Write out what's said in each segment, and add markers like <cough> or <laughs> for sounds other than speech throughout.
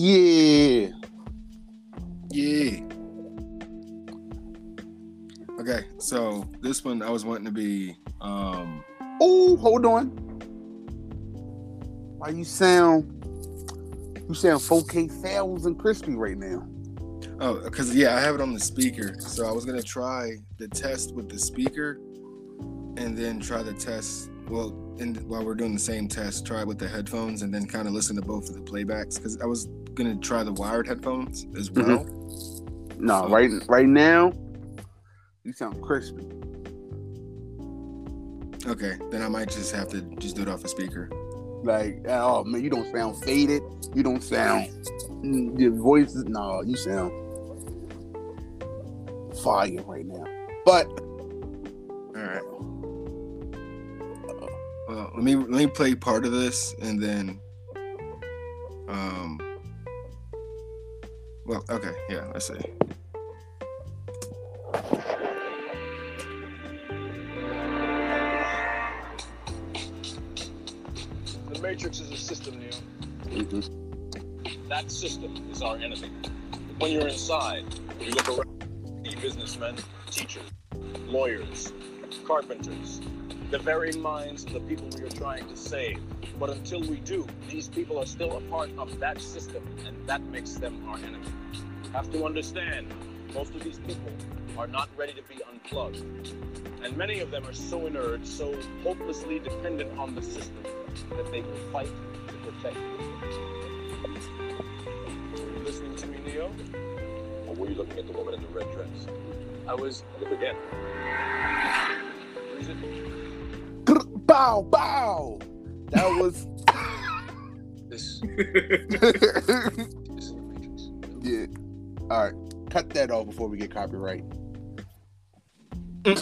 Yeah. Yeah. Okay, so this one I was wanting to be um Oh, hold on. Why you sound you sound 4K thousand crispy right now? oh because yeah I have it on the speaker so I was gonna try the test with the speaker and then try the test well in while we're doing the same test try it with the headphones and then kind of listen to both of the playbacks because I was gonna try the wired headphones as well. No, So- right right now, you sound crispy. Okay, then I might just have to just do it off a speaker. Like, oh man, you don't sound faded. You don't sound your voice is no, you sound fire right now. But All right. Well, let me let me play part of this and then um well, okay, yeah, let's see. The Matrix is a system, Neo. mhm, That system is our enemy. When you're inside, you look around, see businessmen, teachers, lawyers, carpenters, the very minds of the people we are trying to save. But until we do, these people are still a part of that system, and that makes them our enemy. Have to understand, most of these people are not ready to be unplugged. And many of them are so inert, so hopelessly dependent on the system, that they will fight to protect it. Listening to me, Neo? Or were you looking at the woman in the red dress? I was. Look again. Where is it? Grr, bow bow. That was <laughs> <laughs> This is yeah. All right, cut that off before we get copyright. <laughs> he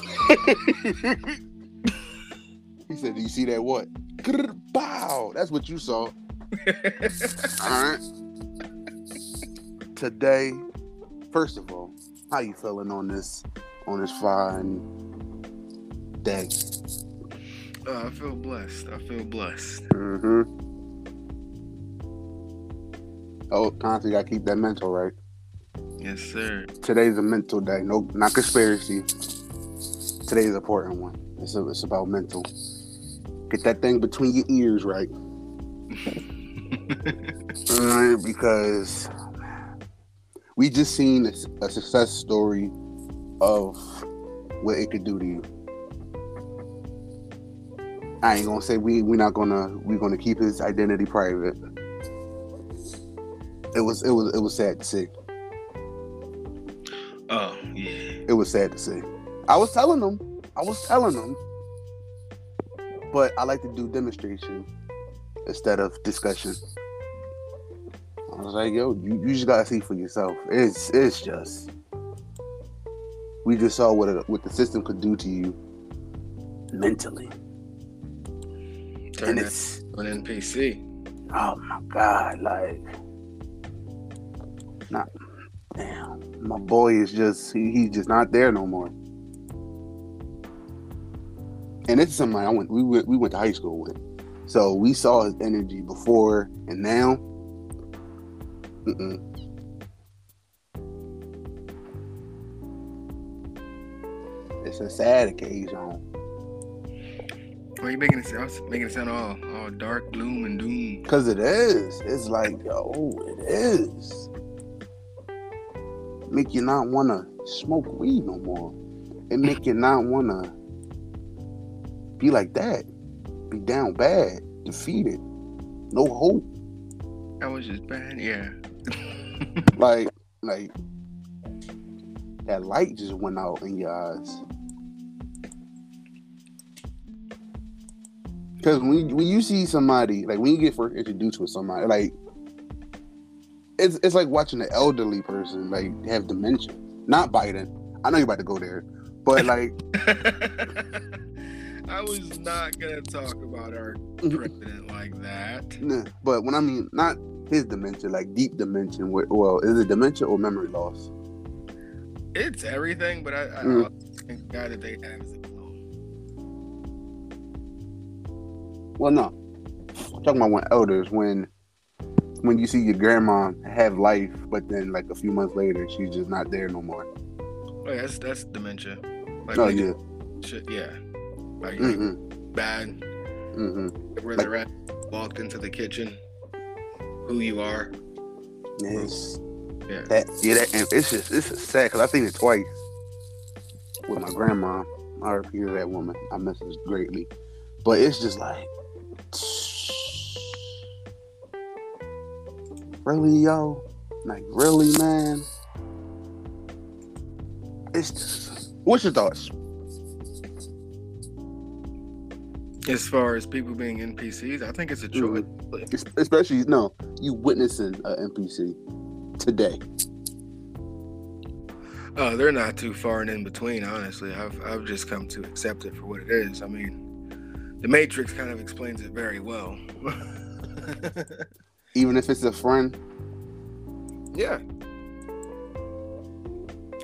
said, "Do you see that? What? Bow. That's what you saw." All right. Today, first of all, how you feeling on this on this fine day? Oh, I feel blessed. I feel blessed. Mm-hmm. Oh, constantly gotta keep that mental right. Yes, sir. Today's a mental day. No, not conspiracy. Today's an important one. It's, a, it's about mental. Get that thing between your ears right. <laughs> Alright, because we just seen a, a success story of what it could do to you. I ain't gonna say we we're not gonna we're gonna keep his identity private. It was it was it was sad to see. oh, yeah. It was sad to see. I was telling them, I was telling them, but I like to do demonstration instead of discussion. I was like, yo, you, you just gotta see for yourself. It's it's just we just saw what it, what the system could do to you mentally, Turn and it's on NPC. oh my god, like, not damn. My boy is just he, he's just not there no more. And this is something I went we went we went to high school with, so we saw his energy before and now. Mm-mm. It's a sad occasion. Why you making it sound making it sound all all dark, gloom, and doom? Cause it is. It's like, oh, it is. Make you not wanna smoke weed no more. It make you not wanna be like that. Be down bad, defeated, no hope. That was just bad. Yeah. <laughs> Like, like that light just went out in your eyes. Cause when when you see somebody, like when you get first introduced with somebody, like it's it's like watching an elderly person like have dementia. Not Biden. I know you're about to go there, but <laughs> like I was not gonna talk about our president like that. nah, but when I mean not his dementia, like deep dementia. Well, is it dementia or memory loss? It's everything, but I, I Mm. the guy that they have Well, no. I'm talking about when elders, when when you see your grandma have life, but then like a few months later, she's just not there no more. Oh, yeah, that's that's dementia. Like Oh yeah. shit, yeah. Like, like Mm-hmm. bad Mm-hmm. where Like- they're at. Walked into the kitchen. Who you are. Yes. Yeah. That yeah. That and it's just it's just sad because I've seen it twice with my grandma. I repeated that woman. I miss her greatly, but it's just like. Really, yo? Like, really, man? It's just. What's your thoughts? As far as people being NPCs, I think it's a choice. Mm-hmm. Es- Especially, no, you witnessing an NPC today. Oh, they're not too far and in between, honestly. I've I've just come to accept it for what it is. I mean, the Matrix kind of explains it very well. <laughs> Even if it's a friend. yeah.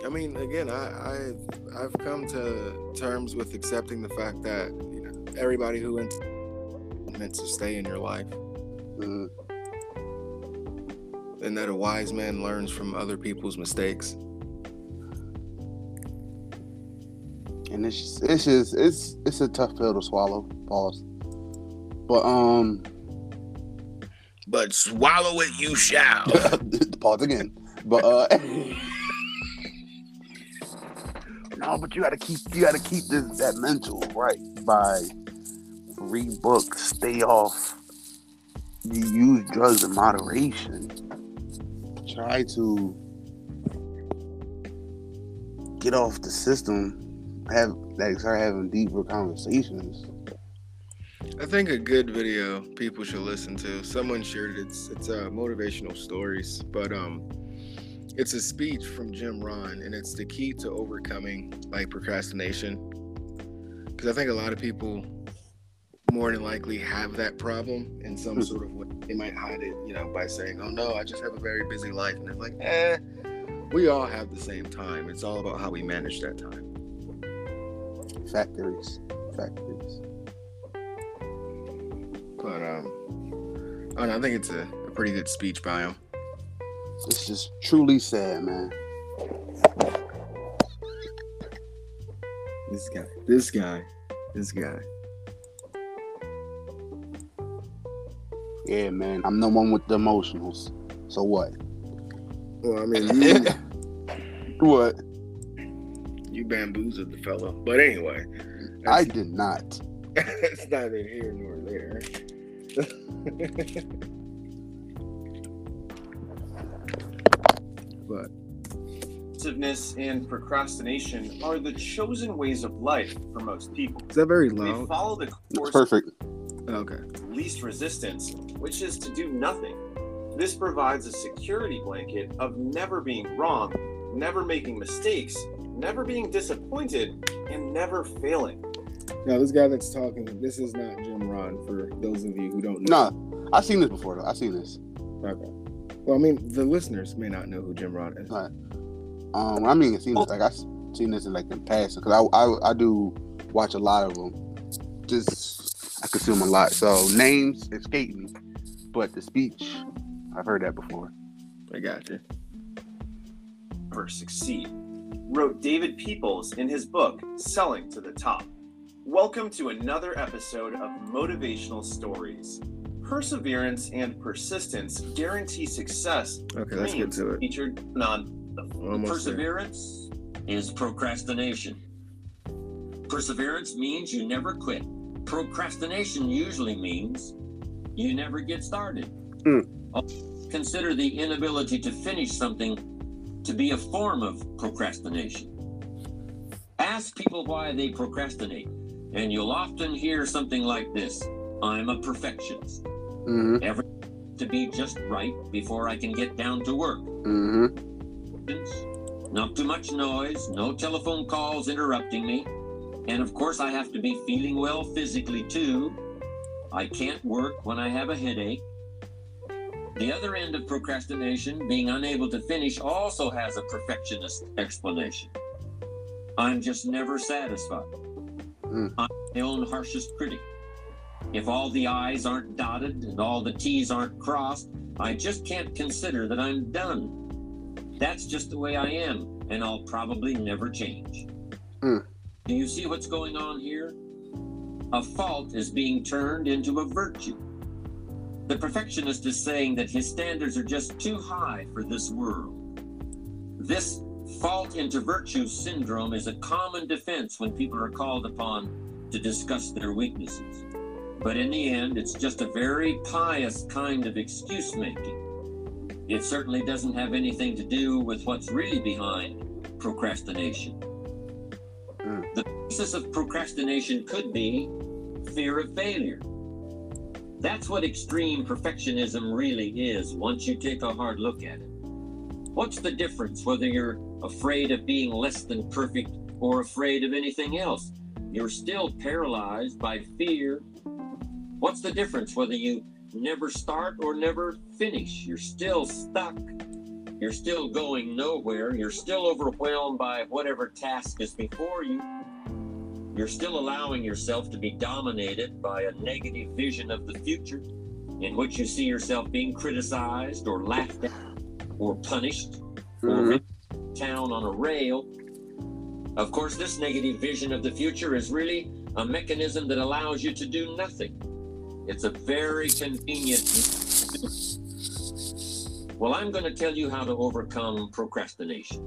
I mean, again, I, I I've come to terms with accepting the fact that you know everybody who ent- meant to stay in your life, mm, and that a wise man learns from other people's mistakes. And it's just, it's just it's it's a tough pill to swallow. Pause. But um, But swallow it, you shall. <laughs> pause again. But uh, <laughs> no, but you gotta keep you gotta keep this that mental right by read books, stay off. You use drugs in moderation. Try to get off the system. Have like start having deeper conversations. I think a good video people should listen to. Someone shared it. It's it's uh, motivational stories, but um, it's a speech from Jim Rohn, and it's the key to overcoming like procrastination. Because I think a lot of people more than likely have that problem in some Hmm. sort of way. They might hide it, you know, by saying, "Oh no, I just have a very busy life," and it's like, eh, we all have the same time. It's all about how we manage that time. Factories, factories. But um, I don't know, I think it's a, a pretty good speech by him. It's just truly sad, man. This guy, this guy, this guy. Yeah, man. I'm the one with the emotionals. So what? Well, I mean, <laughs> you, What? You bamboozled the fella. But anyway, I did not. <laughs> that's neither here nor there. <laughs> but Impulsiveness and procrastination are the chosen ways of life for most people. is that very They follow the That's course perfect. Oh, okay. least resistance, which is to do nothing. This provides a security blanket of never being wrong, never making mistakes, never being disappointed, and never failing. Now, this guy that's talking, this is not Jim Rohn. For those of you who don't know. No, I've seen this before though. I've seen this. Okay. Well, I mean, the listeners may not know who Jim Rohn is. Right. Um, I mean, I've seen this like I've seen this in like in past because I, I I do watch a lot of them. Just I consume a lot, so names escape me, but the speech I've heard that before. I got you. Never succeed, wrote David Peoples in his book, Selling to the Top. Welcome to another episode of Motivational Stories. Perseverance and persistence guarantee success. Okay, let's get to it. Featured on Almost Perseverance is procrastination. Perseverance means you never quit. Procrastination usually means you never get started. Hmm. Consider the inability to finish something to be a form of procrastination. Ask people why they procrastinate, and you'll often hear something like this I'm a perfectionist. hmm To be just right before I can get down to work. hmm Not too much noise, no telephone calls interrupting me. And of course, I have to be feeling well physically too. I can't work when I have a headache. The other end of procrastination, being unable to finish, also has a perfectionist explanation. I'm just never satisfied. Mm. I'm my own harshest critic. If all the I's aren't dotted and all the T's aren't crossed, I just can't consider that I'm done. That's just the way I am, and I'll probably never change. Mm. Do you see what's going on here? A fault is being turned into a virtue. The perfectionist is saying that his standards are just too high for this world. This fault into virtue syndrome is a common defense when people are called upon to discuss their weaknesses. But in the end, it's just a very pious kind of excuse making. It certainly doesn't have anything to do with what's really behind procrastination. Mm. The basis of procrastination could be fear of failure. That's what extreme perfectionism really is once you take a hard look at it. What's the difference whether you're afraid of being less than perfect or afraid of anything else? You're still paralyzed by fear. What's the difference whether you never start or never finish? You're still stuck. You're still going nowhere. You're still overwhelmed by whatever task is before you. You're still allowing yourself to be dominated by a negative vision of the future in which you see yourself being criticized or laughed at or punished or Mhm. ridden down on a rail. Of course, this negative vision of the future is really a mechanism that allows you to do nothing. It's a very convenient. Well, I'm going to tell you how to overcome procrastination.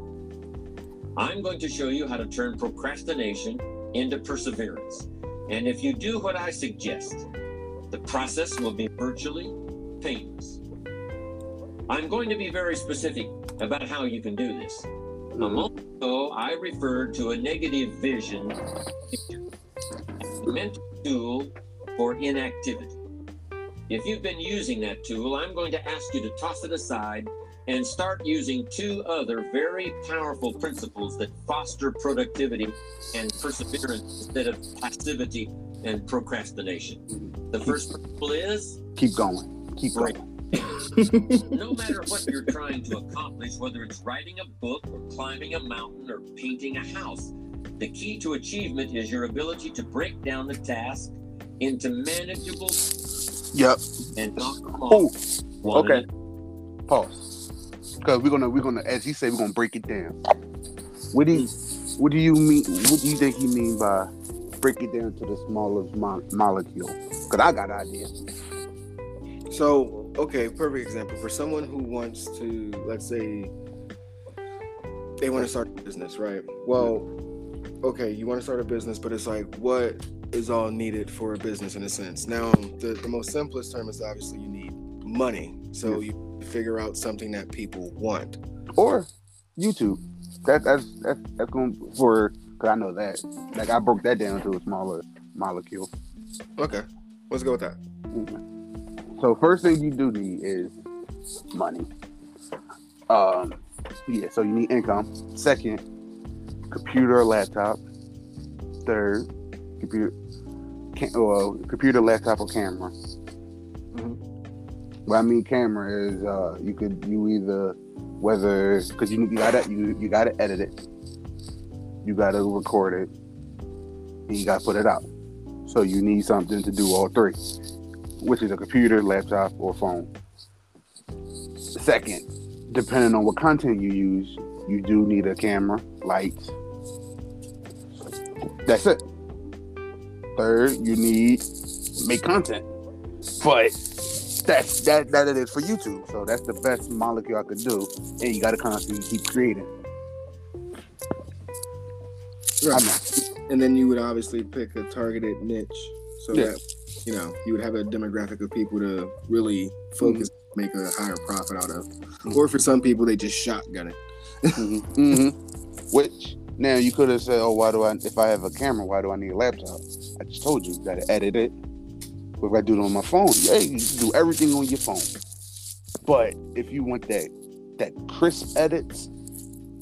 I'm going to show you how to turn procrastination into perseverance. And if you do what I suggest, the process will be virtually painless. I'm going to be very specific about how you can do this. A Mhm. moment ago, I referred to a negative vision as a mental tool for inactivity. If you've been using that tool, I'm going to ask you to toss it aside and start using two other very powerful principles that foster productivity and perseverance instead of passivity and procrastination. The first principle is Keep going. Keep Right. going. <laughs> no matter what you're trying to accomplish, whether it's writing a book or climbing a mountain or painting a house, the key to achievement is your ability to break down the task into manageable Yep. and knock them off. okay. pause. Because we're gonna we're gonna as he said we're gonna break it down. What do you what do you mean? What do you think he mean by break it down to the smallest mo- molecule? Because I got an idea. So, okay, perfect example for someone who wants to, let's say, they want to start a business, right? Well, okay, you want to start a business, but it's like, what is all needed for a business in a sense? Now, the, the most simplest term is obviously you need money. So Yes. you figure out something that people want. Or YouTube. That that's that's that's going for. Cause I know that. Like I broke that down to a smaller molecule. Okay, let's go with that. Mhm. So first thing you do need is money. Um, yeah. So you need income. Second, computer or laptop. Third, computer, can, well, computer, laptop, or camera. What I mean camera is uh, you could you either whether because you you gotta you you gotta edit it, you gotta record it, and you gotta put it out. So you need something to do all three, which is a computer, laptop, or phone. Second, depending on what content you use, you do need a camera, lights. That's it. Third, you need make content, but that's that that it is for YouTube. So that's the best molecule I could do, and you got to constantly keep creating. Right. And then you would obviously pick a targeted niche so Yeah. that you know you would have a demographic of people to really focus, mm-hmm. make a higher profit out of. Mm-hmm. Or for some people, they just shotgun it. hmm Which now you could have said, "Oh, why do I? If I have a camera, why do I need a laptop?" I just told you, you got to edit it. But if I do it on my phone, yeah, you can do everything on your phone. But if you want that that crisp edits,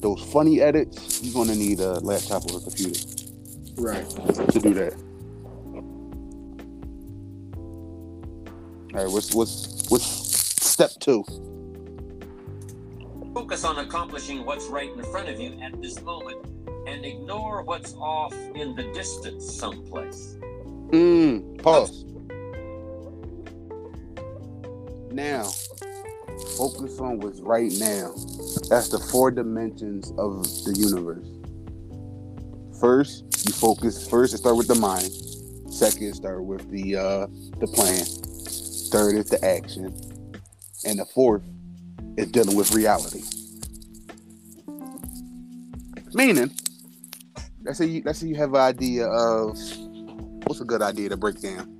those funny edits, you're gonna need a laptop or a computer Right. to do that. All right, what's what's what's step two? Focus on accomplishing what's right in front of you at this moment and ignore what's off in the distance someplace. Mm, pause. Now. Focus on what's right now. That's the four dimensions of the universe. First, you focus. First, it start with the mind. Second, start with the uh, the plan. Third is the action, and the fourth is dealing with reality. Meaning, let's say you let's say you have an idea of what's a good idea to break down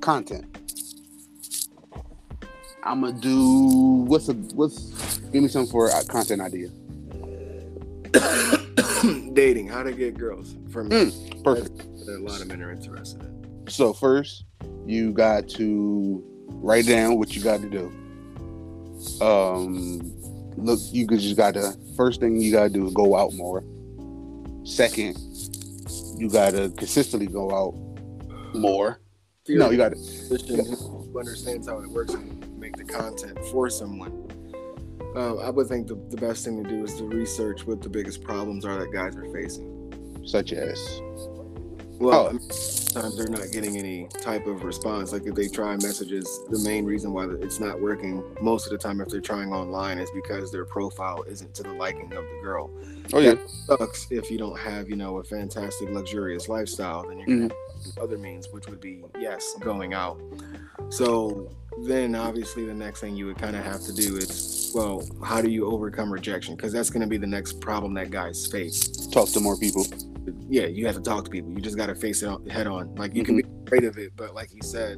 content. I'm gonna do what's a what's give me some for a content idea. <coughs> Dating, how to get girls from Mm, perfect. a lot of men are interested in. So first, you got to write down what you got to do. Um, look, you could just got to first thing you got to do is go out more. Second, you got to consistently go out more. No, you got to understands how it works make the content for someone. Uh, I would think the, the best thing to do is to research what the biggest problems are that guys are facing. such as Well, Oh. I mean, sometimes they're not getting any type of response. Like if they try messages, the main reason why it's not working most of the time if they're trying online is because their profile isn't to the liking of the girl. oh yeah, Sucks if you don't have, you know, a fantastic luxurious lifestyle, then you're Mm-hmm. other means, which would be yes, going out. So then obviously the next thing you would kind of have to do is well, how do you overcome rejection? Because that's gonna be the next problem that guys face talk to more people. yeah, you have to talk to people. You just got to face it head on. Like you can be afraid of it, but like you said,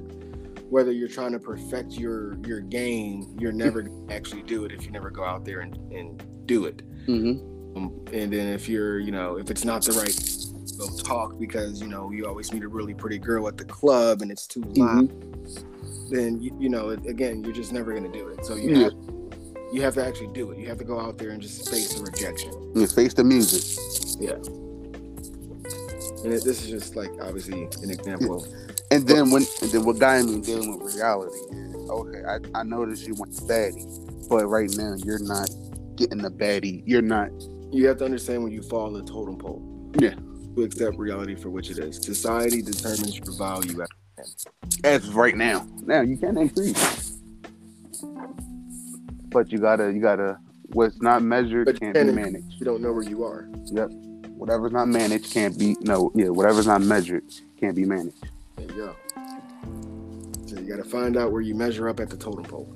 whether you're trying to perfect your your game, you're never gonna actually do it if you never go out there and, and do it. Mm-hmm. Um, and then if you're, you know, if it's not the right, go talk because you know you always meet a really pretty girl at the club and it's too loud. Then you, you know, again, you're just never gonna do it. So you Yeah. have you have to actually do it. You have to go out there and just face the rejection. Yeah, face the music. Yeah and it, this is just like obviously an example. And then when and then what guy me dealing with reality is okay, I, I noticed you want the baddie, but right now you're not getting the baddie. You're not you have to understand when you fall in the totem pole. Yeah. To accept reality for which it is. Society determines your value. At, as right now. Now you can't increase. But you gotta you gotta what's not measured But can't be managed. you don't know where you are. Yep. Whatever's not managed can't be no, yeah, whatever's not measured can't be managed. There you go. So you got to find out where you measure up at the totem pole.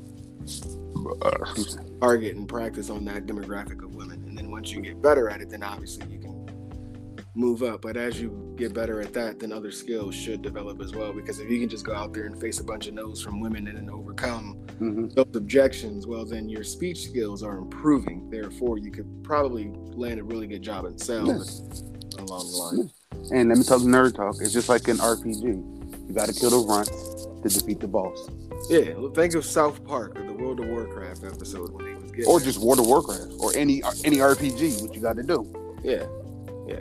Target and practice on that demographic of women, and then once you get better at it, then obviously you can move up. But as you get better at that, then other skills should develop as well. Because if you can just go out there and face a bunch of no's from women and then overcome Mhm. those objections, well, then your speech skills are improving. Therefore, you could probably land a really good job in sales along the line. And let me talk nerd talk. It's just like an RPG. You gotta kill the runt to defeat the boss. Yeah, think of South Park or the World of Warcraft episode when they was getting Or just World of Warcraft or any any RPG, what you gotta do. yeah, yeah.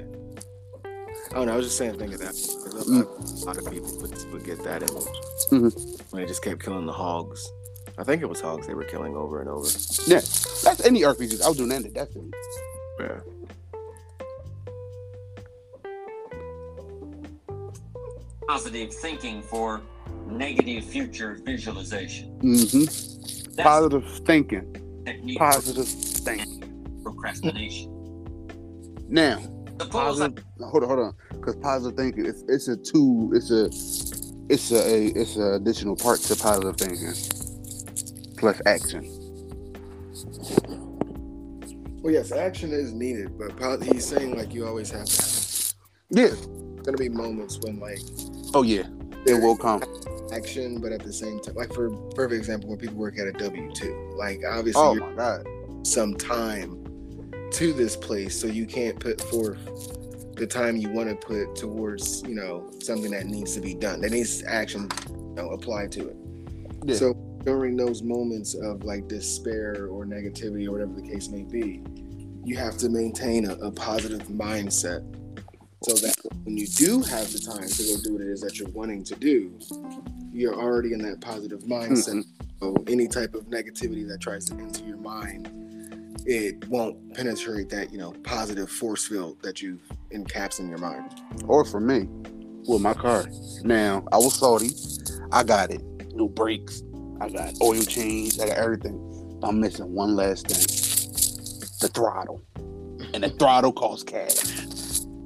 I don't know. I was just saying, think of that. A lot, a lot of people would, would get that image Mhm. when they just kept killing the hogs. I think it was hogs they were killing over and over. Yeah. That's any RPGs. I was doing that in Destiny. Yeah. Positive thinking for negative future visualization. Mm-hmm. That's Positive thinking. Positive thinking. procrastination. Now, Suppose I positive. no, hold on, hold on. Because positive thinking, it's, it's a two. It's a, it's a, a it's an additional part to positive thinking plus action. Well, yes, action is needed, but po- he's saying like you always have to. Yeah. There's gonna be moments when like Oh yeah. It will come. action, but at the same time, like for perfect example, when people work at a W two, like oh, obviously Oh you're my god. some time to this place, so you can't put forth the time you want to put towards you know something that needs to be done. That needs action you know, applied to it. Yeah. So during those moments of like despair or negativity or whatever the case may be, you have to maintain a, a positive mindset so that when you do have the time to go do what it is that you're wanting to do, you're already in that positive mindset. Mm-hmm. So any type of negativity that tries to enter your mind, it won't penetrate that, you know, positive force field that you've encaps in your mind. Or for me, with my car. Now I was salty. I got it. New brakes. I got oil change. I got everything. I'm missing one last thing: the throttle, and the throttle costs cash.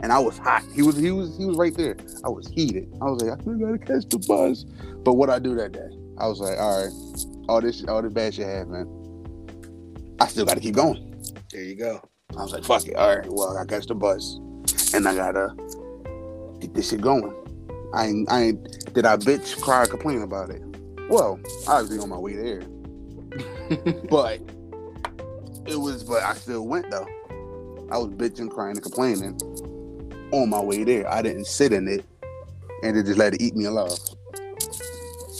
And I was hot. He was he was he was right there. I was heated. I was like, I still gotta catch the bus. But what I do that day, I was like, all right, all this all this bad shit happened. I still gotta keep going. There you go. I was like, fuck it. All right, well, I catch the bus, and I gotta get this shit going. I ain't, I ain't, did I bitch, cry, complain about it? Well, obviously on my way there, <laughs> but it was, but I still went though. I was bitching, crying, and complaining on my way there. I didn't sit in it and it just let it eat me alive.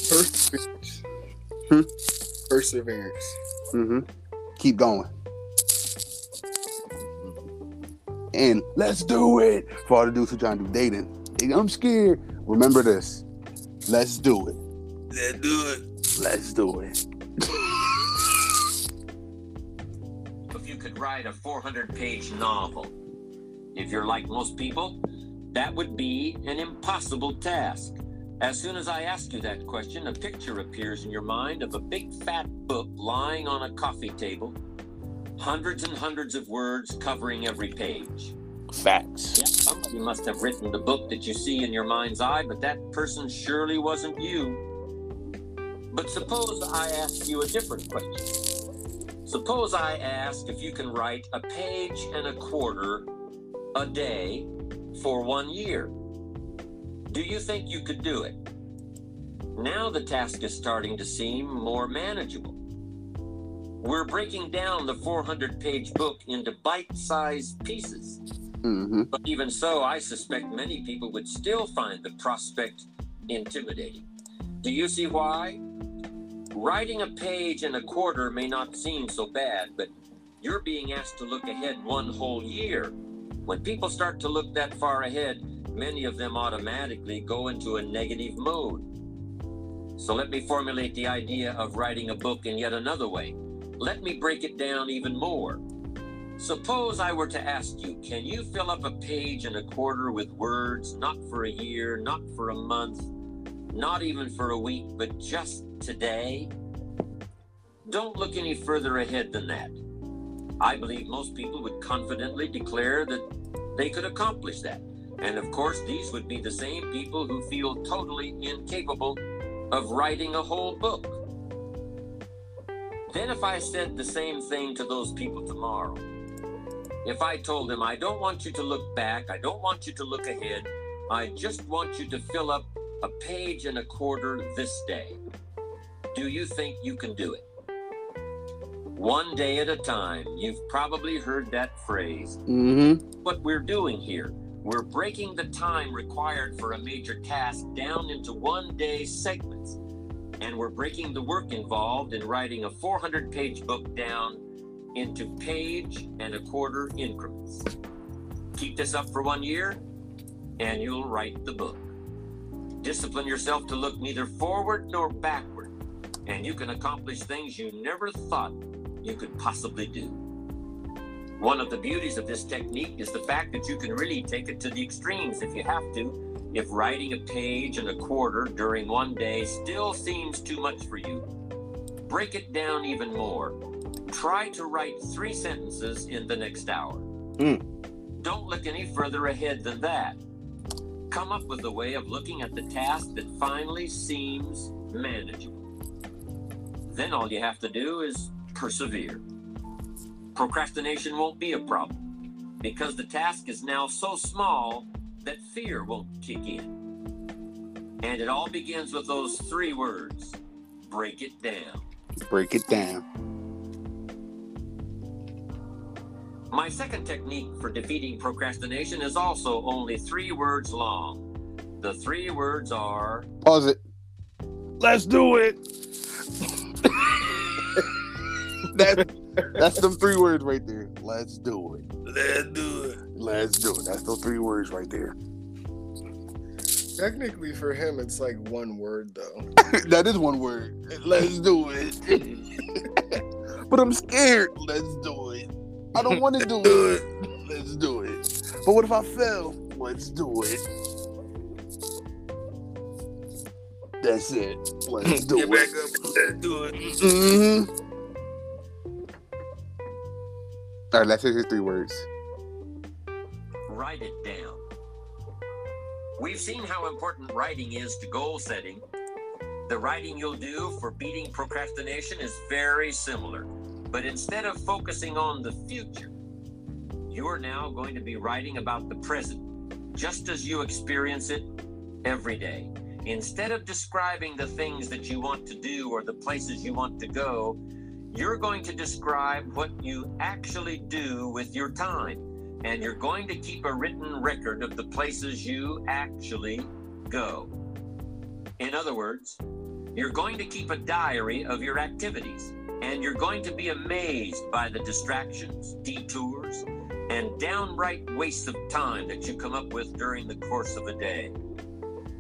Perseverance. Hmm? Perseverance. Mm-hmm. Keep going. And let's do it. For all the dudes who trying to do dating. Hey, I'm scared. Remember this. Let's do it. Let's do it. Let's do it. if you could write a 400 page novel. If you're like most people, that would be an impossible task. As soon as I ask you that question, a picture appears in your mind of a big fat book lying on a coffee table, hundreds and hundreds of words covering every page. Facts. Yeah, somebody must have written the book that you see in your mind's eye, but that person surely wasn't you. But suppose I ask you a different question. Suppose I ask if you can write a page and a quarter a day for one year. Do you think you could do it? Now the task is starting to seem more manageable. We're breaking down the 400 page book into bite sized pieces. Mm-hmm. But even so, I suspect many people would still find the prospect intimidating. Do you see why? Writing a page and a quarter may not seem so bad, but you're being asked to look ahead one whole year. When people start to look that far ahead, many of them automatically go into a negative mode. So let me formulate the idea of writing a book in yet another way. Let me break it down even more. Suppose I were to ask you, can you fill up a page and a quarter with words, not for a year, not for a month, not even for a week, but just today? Don't look any further ahead than that. I believe most people would confidently declare that they could accomplish that. And of course, these would be the same people who feel totally incapable of writing a whole book. Then, if I said the same thing to those people tomorrow, if I told them, I don't want you to look back, I don't want you to look ahead, I just want you to fill up a page and a quarter this day, do you think you can do it? One day at a time. You've probably heard that phrase. Mm-hmm. What we're doing here, we're breaking the time required for a major task down into one day segments. And we're breaking the work involved in writing a 400 page book down into page and a quarter increments. Keep this up for one year, and you'll write the book. Discipline yourself to look neither forward nor backward, and you can accomplish things you never thought you could possibly do. One of the beauties of this technique is the fact that you can really take it to the extremes if you have to. If writing a page and a quarter during one day still seems too much for you, break it down even more. Try to write three sentences in the next hour. Mm. Don't look any further ahead than that. Come up with a way of looking at the task that finally seems manageable. Then all you have to do is persevere. Procrastination won't be a problem because the task is now so small that fear won't kick in. And it all begins with those three words break it down. Break it down. My second technique for defeating procrastination is also only three words long. The three words are Pause it. Let's do it. <laughs> <laughs> that, that's them three words right there. Let's do it. Let's do it. Let's do it. That's those three words right there. Technically, for him, it's like one word though. <laughs> that is one word. Let's do it. <laughs> but I'm scared. Let's do it. I don't want to do it. Let's do it. But what if I fail? Let's do it. That's it. Let's do Get it. back up. Let's do it. Mm-hmm. All right, let's hit his three words. write it down. We've seen how important writing is to goal setting. The writing you'll do for beating procrastination is very similar. But instead of focusing on the future, you're now going to be writing about the present, just as you experience it every day. Instead of describing the things that you want to do or the places you want to go, you're going to describe what you actually do with your time and you're going to keep a written record of the places you actually go. In other words, you're going to keep a diary of your activities, and you're going to be amazed by the distractions, detours, and downright waste of time that you come up with during the course of a day.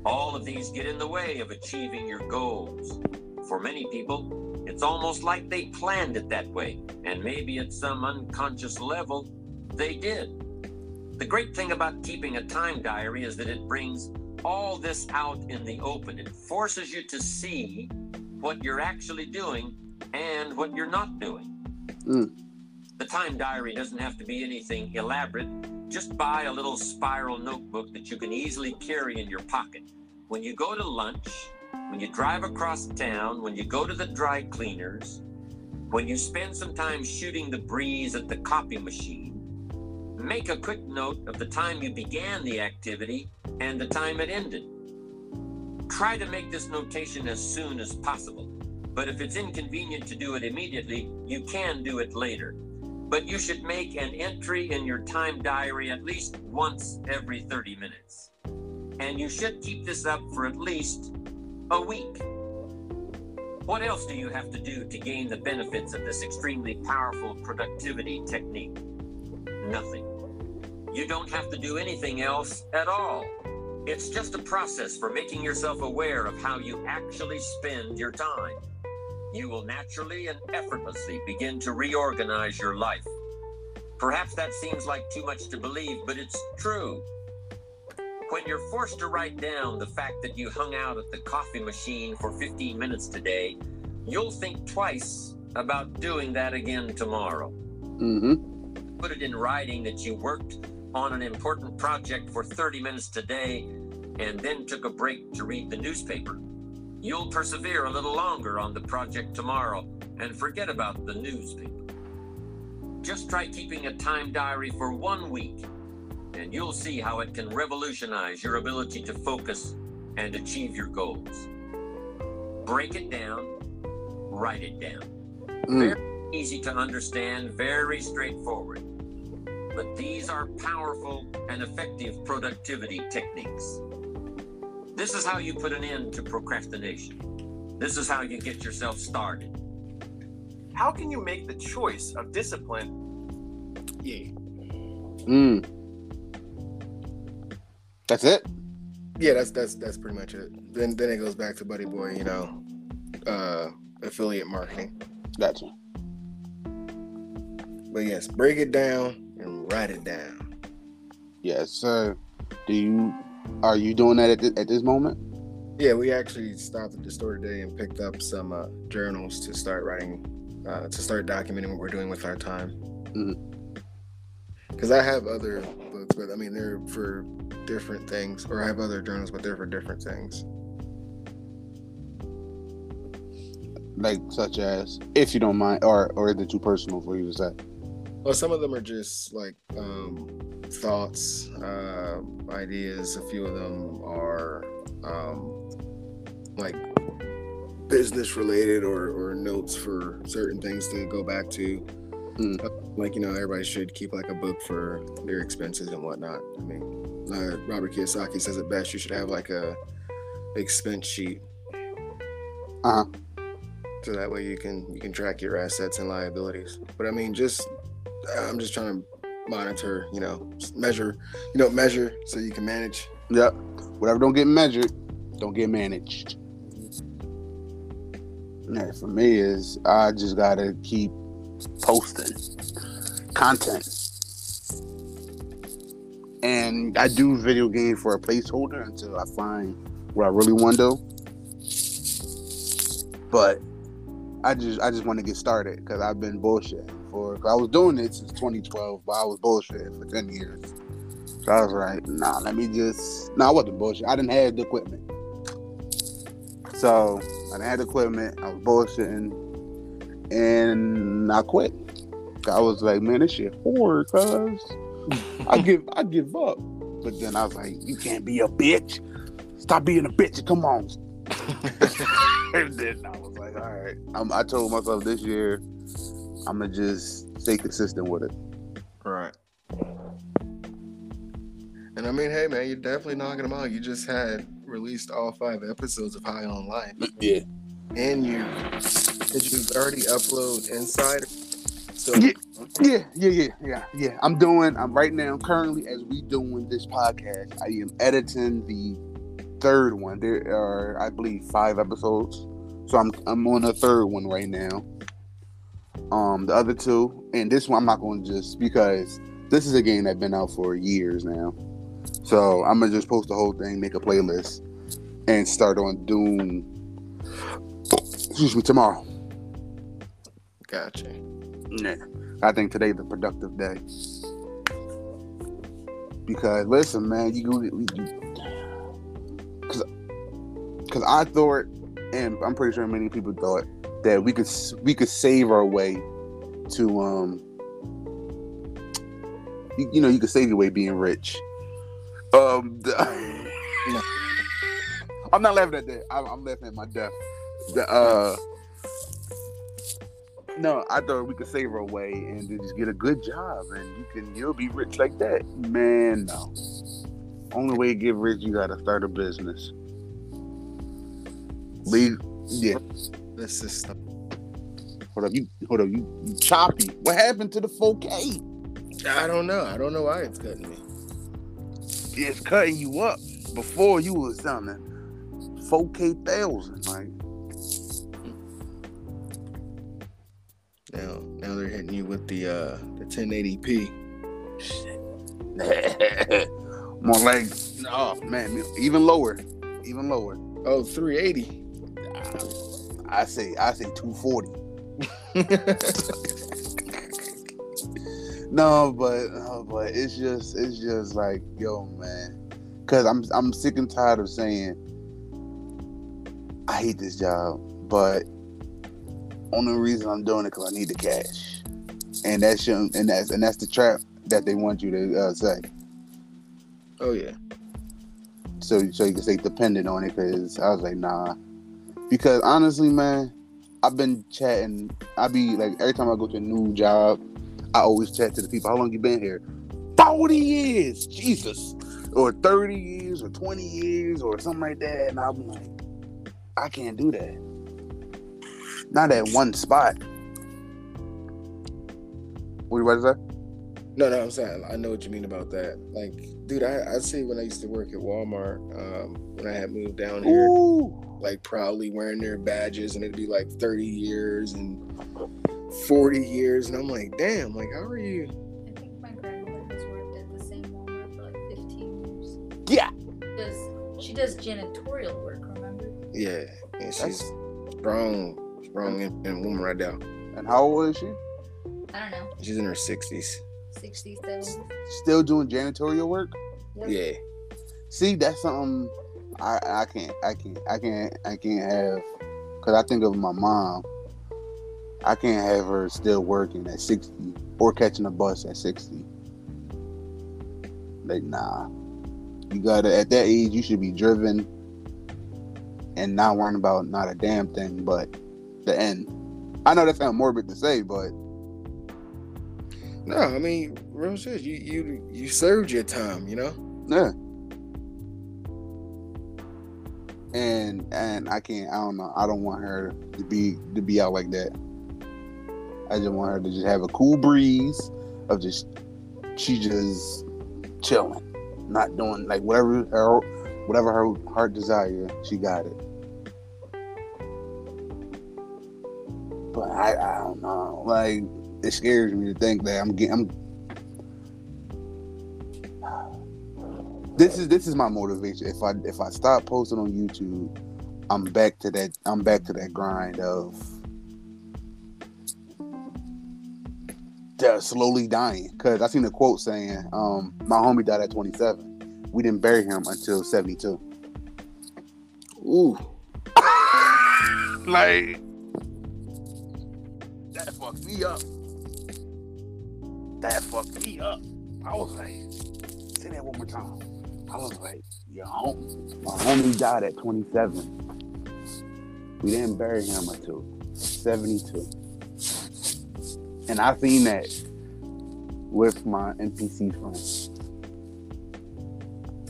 All of these get in the way of achieving your goals. For many people, it's almost like they planned it that way, and maybe at some unconscious level, they did. The great thing about keeping a time diary is that it brings all this out in the open. It forces you to see what you're actually doing and what you're not doing. Mm. The time diary doesn't have to be anything elaborate. Just buy a little spiral notebook that you can easily carry in your pocket. When you go to lunch, when you drive across town, when you go to the dry cleaners, when you spend some time shooting the breeze at the copy machine, make a quick note of the time you began the activity and the time it ended. Try to make this notation as soon as possible, but if it's inconvenient to do it immediately, you can do it later. But you should make an entry in your time diary at least once every 30 minutes. And you should keep this up for at least a week. What else do you have to do to gain the benefits of this extremely powerful productivity technique? Nothing. You don't have to do anything else at all. It's just a process for making yourself aware of how you actually spend your time. You will naturally and effortlessly begin to reorganize your life. Perhaps that seems like too much to believe, but it's true. When you're forced to write down the fact that you hung out at the coffee machine for 15 minutes today, you'll think twice about doing that again tomorrow Mm-hmm. put it in writing that you worked on an important project for 30 minutes today and then took a break to read the newspaper. You'll persevere a little longer on the project tomorrow and forget about the newspaper. Just try keeping a time diary for one week, and you'll see how it can revolutionize your ability to focus and achieve your goals. Break it down, write it down Mm. easy to understand, very straightforward. But these are powerful and effective productivity techniques. This is how you put an end to procrastination. This is how you get yourself started. How can you make the choice of discipline? Yeah. Mm. That's it. Yeah, that's that's that's pretty much it. Then then it goes back to Buddy Boy, you know, uh affiliate marketing. Gotcha. But yes, break it down and write it down. Yes, sir. Do you are you doing that at, thi- at this moment? Yeah, we actually stopped at the store today and picked up some uh, journals to start writing, uh, to start documenting what we're doing with our time. Because I have other books, but I mean they're for different things, or I have other journals, but they're for different things. Like such as, if you don't mind, or or is it too personal for you to say? Well, some of them are just like um, thoughts, uh, ideas. A few of them are um, like business related or, or notes for certain things to go back to. Mm. Uh, Like, you know, everybody should keep like a book for their expenses and whatnot. I mean, uh, Robert Kiyosaki says it best. You should have like a expense sheet. Uh-huh. So that way you can you can track your assets and liabilities. But I mean, just I'm just trying to monitor, you know, measure, you know, measure so you can manage. Yep. Whatever don't get measured, don't get managed. Yeah, for me is I just gotta keep posting content. And I do video game for a placeholder until I find what I really want to but I just I just want to get started because I've been bullshit for. I was doing it since 2012, but I was bullshit for 10 years. So I was like, nah, let me just. Nah, I wasn't bullshit. I didn't have the equipment. So I didn't have the equipment. I was bullshitting, and I quit. I was like, man, this shit hard, cuz I <laughs> give I give up. But then I was like, you can't be a bitch. Stop being a bitch. Come on. <laughs> and then I was like, all right. I'm, I told myself this year, I'm gonna just stay consistent with it. Right. And I mean, hey man, you're definitely knocking them out. You just had released all five episodes of High on Life. Yeah. And you did you already upload Inside? So yeah, yeah, yeah, yeah, yeah, yeah. I'm doing. I'm right now. Currently, as we doing this podcast, I am editing the third one. There are, I believe, five episodes. So I'm I'm on the third one right now. Um, the other two, and this one I'm not going to just because this is a game that's been out for years now. So I'm gonna just post the whole thing, make a playlist, and start on Doom. Excuse me, tomorrow. Gotcha. Yeah, I think today's a productive day. Because listen, man, you because because I thought, and I'm pretty sure many people thought that we could we could save our way to um, you, you know, you could save your way being rich. Um, the, <laughs> no. I'm not laughing at that. I'm, I'm laughing at my death. The, uh, no, I thought we could save our way and just get a good job, and you can you'll be rich like that. Man, no. Only way to get rich, you gotta start a business. Leave, yeah. The system. Hold up, you hold up, you, you choppy. What happened to the 4K? I don't know. I don't know why it's cutting me it's cutting you up before you was something 4K thousand. Like now, now they're hitting you with the uh the 1080p. <laughs> More like oh man, even lower, even lower. Oh, 380. I say I say 240. <laughs> No, but no, but it's just it's just like yo, man, because I'm I'm sick and tired of saying I hate this job, but only reason I'm doing it because I need the cash, and that's and that's and that's the trap that they want you to uh, say. Oh yeah. So so you can say dependent on it because I was like nah, because honestly, man, I've been chatting. I be like every time I go to a new job I always chat to the people, how long you been here? 40 years, Jesus. Or 30 years or 20 years or something like that. And I'm like, I can't do that. Not at one spot. What you about to? No, no, I'm saying I know what you mean about that. Like, dude, I I see when I used to work at Walmart, um, when I had moved down here, Ooh. like proudly wearing their badges, and it'd be like 30 years and 40 years, and I'm like, damn, like, how are you? I think my grandmother has worked at the same Walmart for like 15 years. Yeah. Because she does janitorial work, remember? Yeah, and she's That's... strong, strong and, and woman right now. And how old is she? I don't know. She's in her 60s. 60s, 70s. Still doing janitorial work? Yep. Yeah. See, that's something I I can't I can't I can't I can't have because I think of my mom I can't have her still working at 60 or catching a bus at 60. Like, nah. You gotta, at that age, you should be driven and not worrying about not a damn thing but the end. I know that sounds morbid to say, but. No, I mean, real shit. You you you served your time, you know. Yeah. And and I can't. I don't know. I don't want her to be to be out like that. I just want her to just have a cool breeze of just she just chilling, not doing like whatever her whatever her heart desire, she got it. But I, I don't know. Like it scares me to think that I'm getting. This is this is my motivation. If I if I stop posting on YouTube I'm back to that. I'm back to that grind of just slowly dying. Cause I seen a quote saying, um, "My homie died at 27. We didn't bury him until 72." Ooh. <laughs> like that fucked me up. That fucked me up. I was like, say that one more time. I was like, home, my homie died at 27. We didn't bury him until 72. And I seen that with my NPC friends.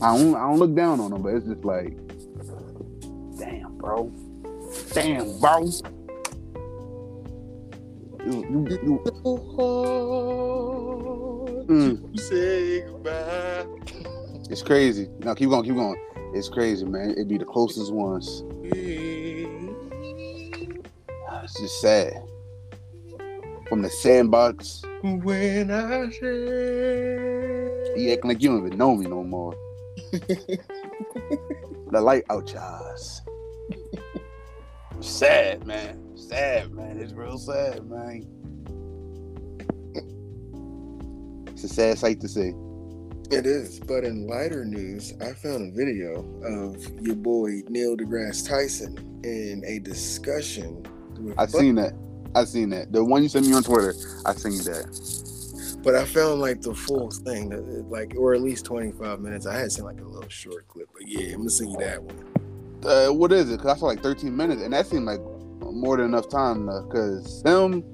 I don't, I don't look down on them, but it's just like, damn, bro. Damn, bro. You, you, you, Mm. Say goodbye. it's crazy. Now keep going, keep going. It's crazy, man. It'd be the closest ones. It's just sad. From the sandbox, When I say he acting like you don't even know me no more. <laughs> the light out your eyes. sad, man. Sad, man. It's real sad, man. It's a sad sight to see. It is, but in lighter news, I found a video of your boy Neil deGrasse Tyson in a discussion. With I've seen that. I've seen that. The one you sent me on Twitter, I've seen that. but I found like the full thing, like or at least twenty five minutes. I had seen like a little short clip, but yeah, I'm gonna send you that one. Uh, what is it? Cause I saw like 13 minutes, and that seemed like more than enough time. To, Cause him,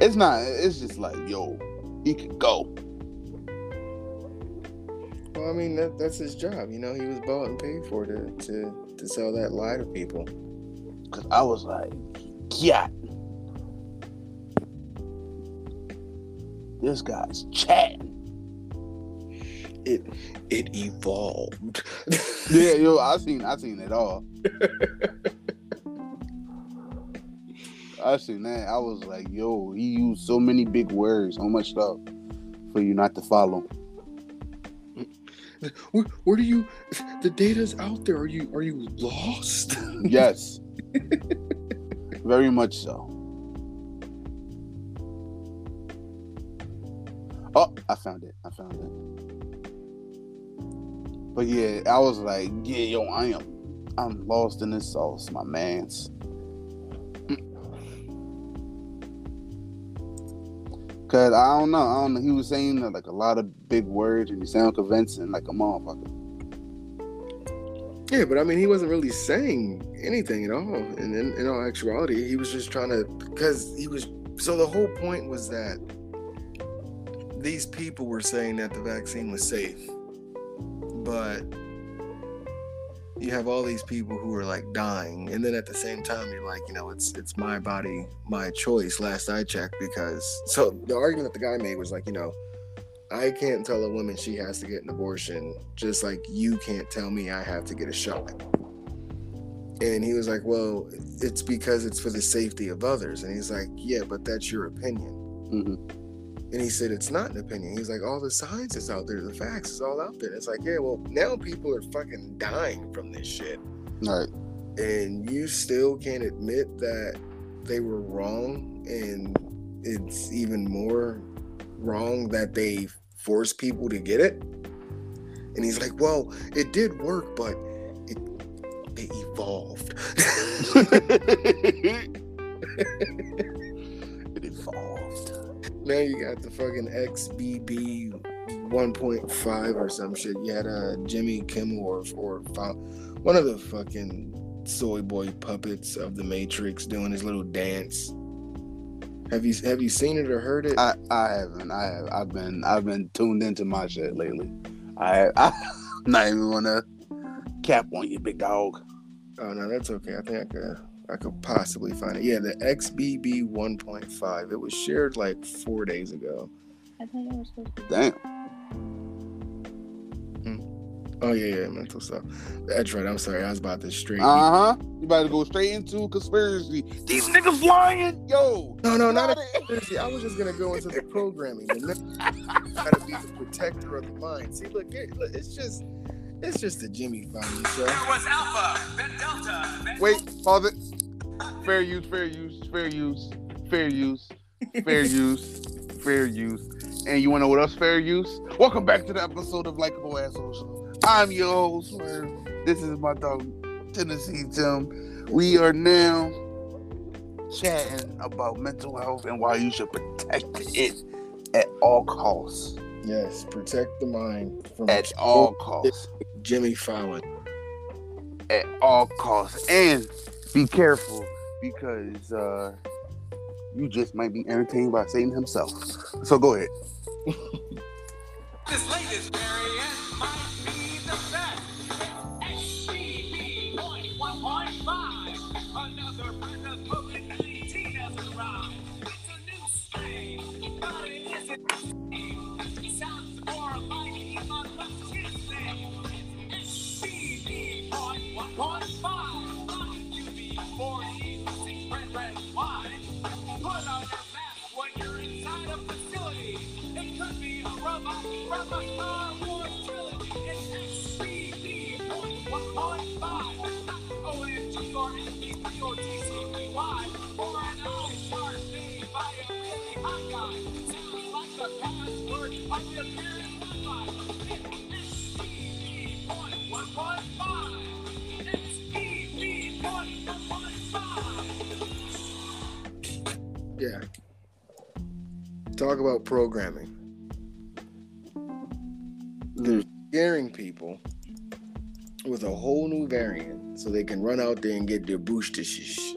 it's not. It's just like, yo, he could go. Well, I mean that that's his job. You know, he was bought and paid for to to to sell that lie to people. Cause I was like, yeah, this guy's chatting. It it evolved. Yeah, yo, I <laughs> seen, I seen it all. I seen that. I was like, yo, he used so many big words, so much stuff for you not to follow. <laughs> where, where do you? The data's out there. Are you are you lost? <laughs> Yes. Very much so. Oh, I found it. I found it. But yeah, I was like, yeah, yo, I am I'm lost in this sauce, my mans. Cause I don't know, I don't know. He was saying like a lot of big words and he sounded convincing like a motherfucker. Yeah, but I mean, he wasn't really saying anything at all. And in, in all actuality, he was just trying to, because he was. So the whole point was that these people were saying that the vaccine was safe, but you have all these people who are like dying, and then at the same time, you're like, you know, it's it's my body, my choice. Last I checked, because <laughs> so the argument that the guy made was like, you know. I can't tell a woman she has to get an abortion, just like you can't tell me I have to get a shot. And he was like, Well, it's because it's for the safety of others. And he's like, Yeah, but that's your opinion. hmm And he said, It's not an opinion. He's like, All the science is out there, the facts is all out there. It's like, Yeah, well, now people are fucking dying from this shit. Right. And you still can't admit that they were wrong. And it's even more wrong that they forced people to get it. And he's like, Well, it did work, but it they evolved. <laughs> <laughs> you got the fucking XBB 1.5 or some shit. You had uh, Jimmy Kimmel or, or one of the fucking soy boy puppets of the Matrix doing his little dance. Have you have you seen it or heard it? I, I haven't. I have. I've been. I've been tuned into my shit lately. I. I <laughs> not even wanna cap on you, big dog. oh no, that's okay. I think I could I could possibly find it. Yeah, the XBB 1.5. It was shared like four days ago. I thought you were supposed to. Damn. Oh yeah, yeah, mental stuff. That's right. I'm sorry. I was about to straight. Uh huh. You about to go straight into conspiracy? These niggas lying, yo. no, no, not a conspiracy. I was just gonna go into the <laughs> programming. The <laughs> gotta be the protector of the mind. See, look, it, look, it's just It's just a Jimmy Fallon show. There was Alpha, then Delta, then Wait, pause it. Fair use, fair use, fair use, fair use, fair <laughs> use, fair use. And you wanna know what else fair use? Welcome back to the episode of Likeable Assholes. I'm your host, Swerve. This is my dog, Tennessee Tim. We are now chatting about mental health and why you should protect it at all costs. Yes, protect the mind from At all costs. Jimmy Fallon. At all costs. And be careful because uh, you just might be entertained by Satan himself. So go ahead. <laughs> This latest variant might be the best. XBB 1.5. put on a mask when you're inside a facility. It could be a robot from a Star Wars trilogy. It's SCP-115. It's not or MP3 or TCBY or an all-star thing by a really hot guy. Sounds like the password of your parents' Wi-Fi. It's SCP-115. Talk about programming. They're scaring people with a whole new variant so they can run out there and get their boosters.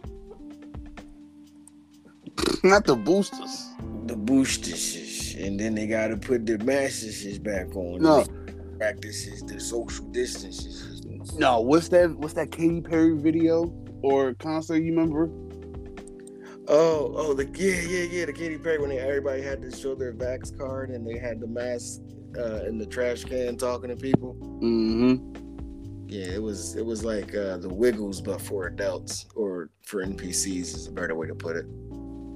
Not the boosters. The boosters. And then they gotta put their masks back on. No. Practices the social distances. No, what's that? What's that Katy Perry video or concert? You remember? Oh, oh, the yeah, yeah, yeah, the Katy Perry when they, everybody had to show their Vax card and they had the mask uh, in the trash can talking to people. Mm-hmm. Yeah, it was it was like uh, the Wiggles, but for adults or for NPCs is a better way to put it.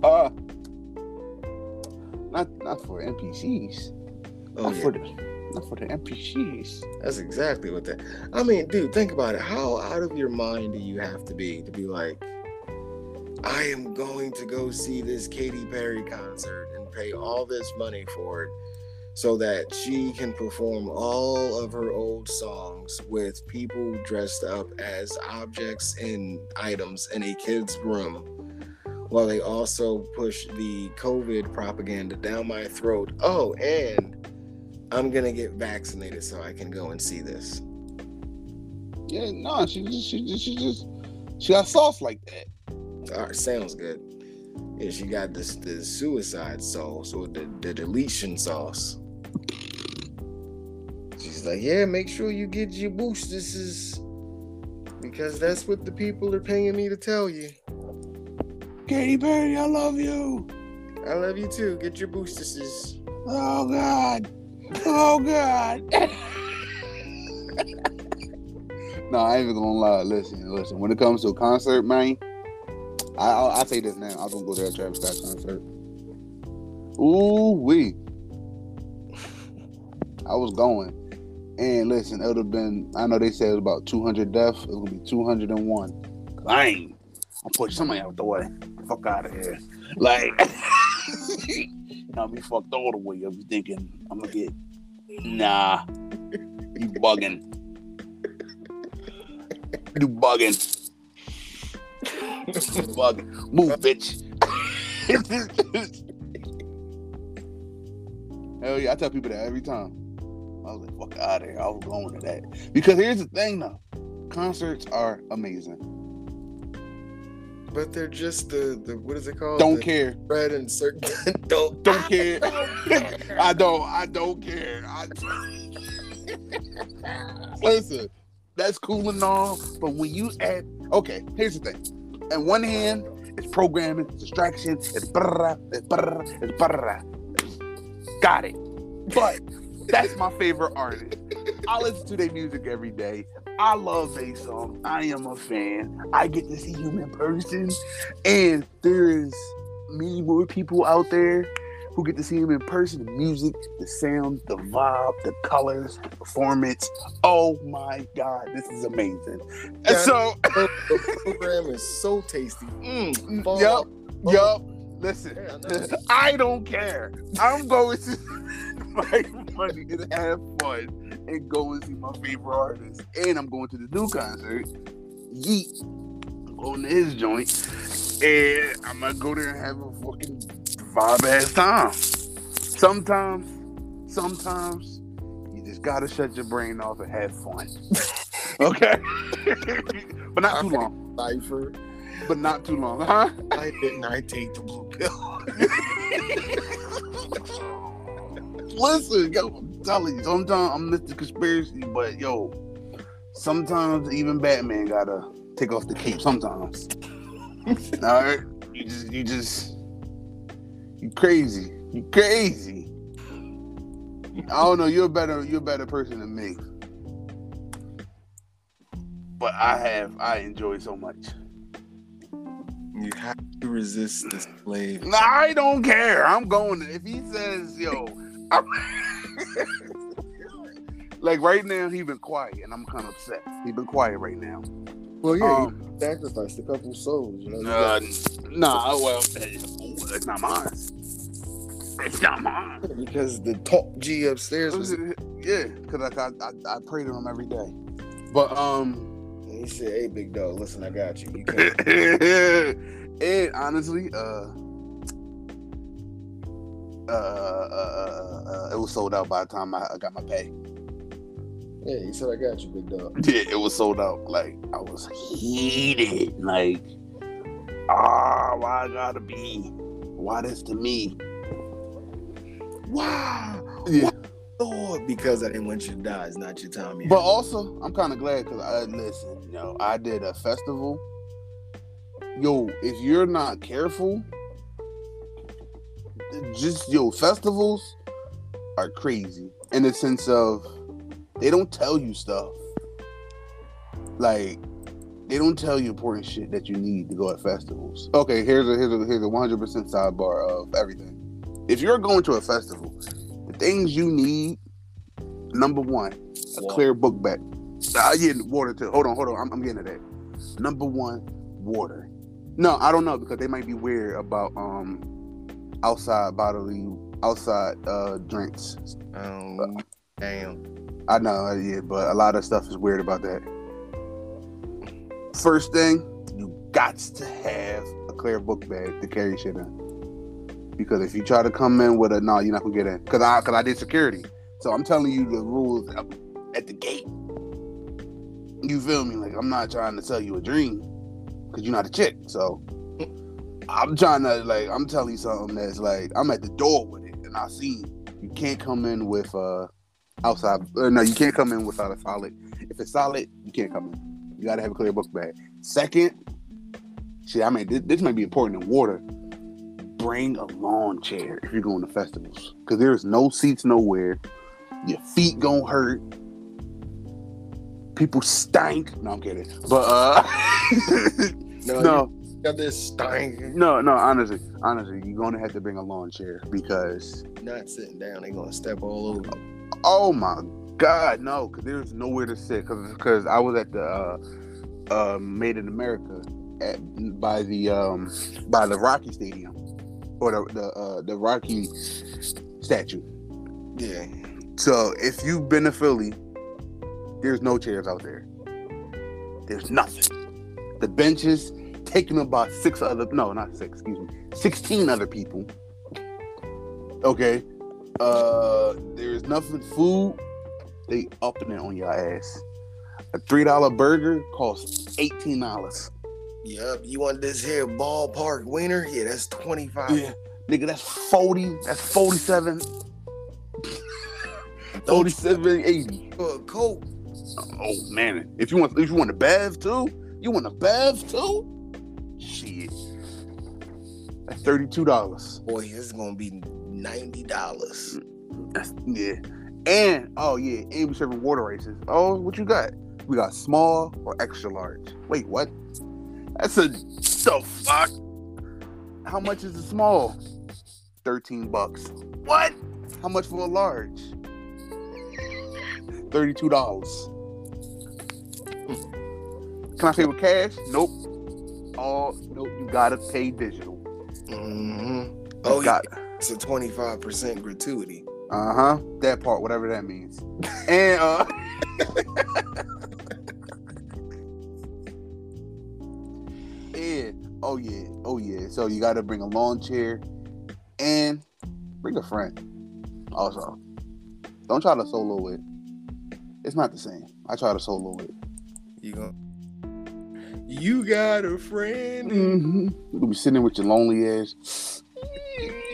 Uh not not for NPCs. Oh not yeah, for the not for the NPCs. that's exactly what that. I mean, dude, think about it. How out of your mind do you have to be to be like, I am going to go see this Katy Perry concert and pay all this money for it so that she can perform all of her old songs with people dressed up as objects and items in a kid's room while they also push the COVID propaganda down my throat. Oh, and I'm gonna get vaccinated so I can go and see this. Yeah, no, she just she just she just she got sauce like that. All right, sounds good. Yeah, she got this the suicide sauce or the, the deletion sauce. She's like, yeah, make sure you get your boosters because that's what the people are paying me to tell you. Katy Perry, I love you. I love you too. Get your boosters. Oh God. Oh God. <laughs> no, I ain't even gonna lie. Listen, listen. When it comes to a concert, man, I I'll, I'll say this now. I was gonna go to that Travis Scott concert. Ooh wee. I was going, and listen, it would have been. I know they said it was about 200 deaths. It gonna be 201. I ain't. I'll push somebody out the way. Fuck out of here. Like, <laughs> I'll be fucked all the way. I'll be thinking I'm gonna get. Nah, you bugging. You bugging. You bugging. Move, bitch. Hell yeah, I tell people that every time. I was like, fuck out of here. I was going to that. Because here's the thing though. Concerts are amazing. But they're just the the what is it called? Don't The care. Bread and certain <laughs> don't Don't care. <laughs> I don't. I don't care. I Listen, that's cool and all, but when you add, okay, here's the thing. On one hand, it's programming, it's distraction, it's brrrr, it's brrrr, it's brrrr. Got it. But that's my favorite artist. I listen to their music every day. I love their songs. I am a fan. I get to see you in person, and there is many more people out there who get to see him in person, the music, the sound, the vibe, the colors, performance. Oh my god, this is amazing. And so, the <laughs> program is so tasty. <laughs> Mm, yup, yup. Listen, Yeah, I. <laughs> I don't care. I'm going to make money and have fun and go and see my favorite artist. And I'm going to the new concert. Yeet. I'm going to his joint. And I'm gonna go there and have a fucking vibe ass time. Sometimes, sometimes you just gotta shut your brain off and have fun. <laughs> okay? <laughs> but not too long. Cypher. But not too long, huh? Why didn't I take the blue pill? <laughs> Listen, yo, I'm telling you, sometimes I'm Mr. Conspiracy, but yo, sometimes even Batman gotta take off the cape. Sometimes, all right, you just, you just, you crazy, you crazy. I don't know. You're a better, you're a better person than me. But I have, I enjoy so much. You have to resist the slave. Nah, I don't care. I'm going. If he says, "Yo," I'm <laughs> like right now, he been quiet, and I'm kind of upset. He been quiet right now. Well, yeah, Um, you sacrificed a couple souls. You know. Uh, nah, well, it's not mine. It's not mine. because the top G upstairs was. Yeah, because I, I I I pray to him every day. But um, He said, "Hey, big dog, listen, I got you. You <laughs> and honestly, uh, uh, uh, uh, uh, it was sold out by the time I got my pay. Yeah, he said, "I got you, big dog." <laughs> Yeah, it was sold out. Like I was heated. Like, ah, why I gotta be? Why this to me? Wow. Yeah. Lord, because I didn't want you to die. It's not your time yet. But also, I'm kind of glad because I listen. You know, I did a festival. Yo, if you're not careful, just yo festivals are crazy in the sense of they don't tell you stuff. Like they don't tell you important shit that you need to go at festivals. Okay, here's a here's a here's a 100 percent sidebar of everything. If you're going to a festival, the things you need, number one, a clear book bag. I get water too. Hold on, hold on. I'm, I'm getting to that. Number one, water. No, I don't know because they might be weird about um outside bodily outside uh drinks. um, damn. I know, yeah, but a lot of stuff is weird about that. First thing, you got to have a clear book bag to carry shit in. Because if you try to come in with a no, you're not gonna get in. Cause I cause I did security. So I'm telling you the rules at the gate. You feel me? Like I'm not trying to sell you a dream. Cause you're not a chick. So I'm trying to like I'm telling you something that's like I'm at the door with it and I see you can't come in with uh outside uh, no you can't come in without a solid. If it's solid you can't come in. You gotta have a clear book bag. Second shit i mean this, this might be important in water. Bring a lawn chair if you're going to festivals because there's no seats nowhere. Your feet gonna hurt. People stink. No i'm kidding. But uh <laughs> No, no. got this stank. no no honestly honestly you're gonna have to bring a lawn chair because Not sitting down. They're gonna step all over. Oh my God, no! Because there's nowhere to sit. Because I was at the uh, uh, Made in America at by the um, by the Rocky Stadium or the the uh, the Rocky statue. Yeah. So if you've been to Philly, there's no chairs out there. There's nothing. The benches taken up by six other no, not six, excuse me, sixteen other people. Okay. Uh there's nothing food. They upping it on your ass. A three dollar burger costs eighteen dollars. Yep. You want this here ballpark wiener? Yeah, that's twenty five. Yeah. Nigga, that's 40. That's 47. <laughs> 47, 80. A coke. Oh man. If you want if you want a bath too, you want a bath too? Shit. That's $32. Boy, this is gonna be ninety dollars. Yeah. And oh yeah, and we serving water races. Oh, what you got? We got small or extra large. Wait, what? That's a the fuck? How much is the small? 13 bucks. What? How much for a large? $32. Can I pay with cash? Nope. Oh, nope. You gotta pay digital. hmm Oh, got yeah. It's a 25% gratuity. Uh huh. That part, whatever that means. And uh <laughs> Yeah. Oh yeah. Oh yeah. So you gotta bring a lawn chair and bring a friend. Also. Don't try to solo it. It's not the same. I try to solo it. You go. You got a friend. Mm-hmm. You'll be sitting with your lonely ass. <laughs>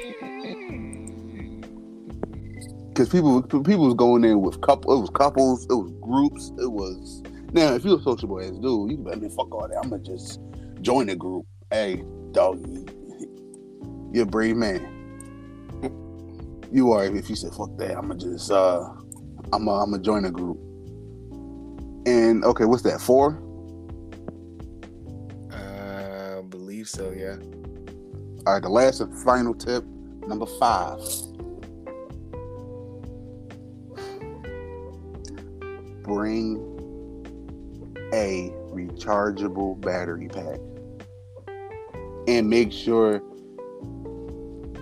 Because people, people was going in with couple. It was couples. It was groups. It was now. If you're a sociable ass dude, you can be fuck all that. I'm gonna just join the group. Hey, dog, you, you're a brave man. You are. If you say fuck that, I'm gonna just uh, I'm gonna I'm gonna join a group. And okay, what's that? Four. I believe so, yeah. All right, the last and final tip, number five. Bring a rechargeable battery pack. And make sure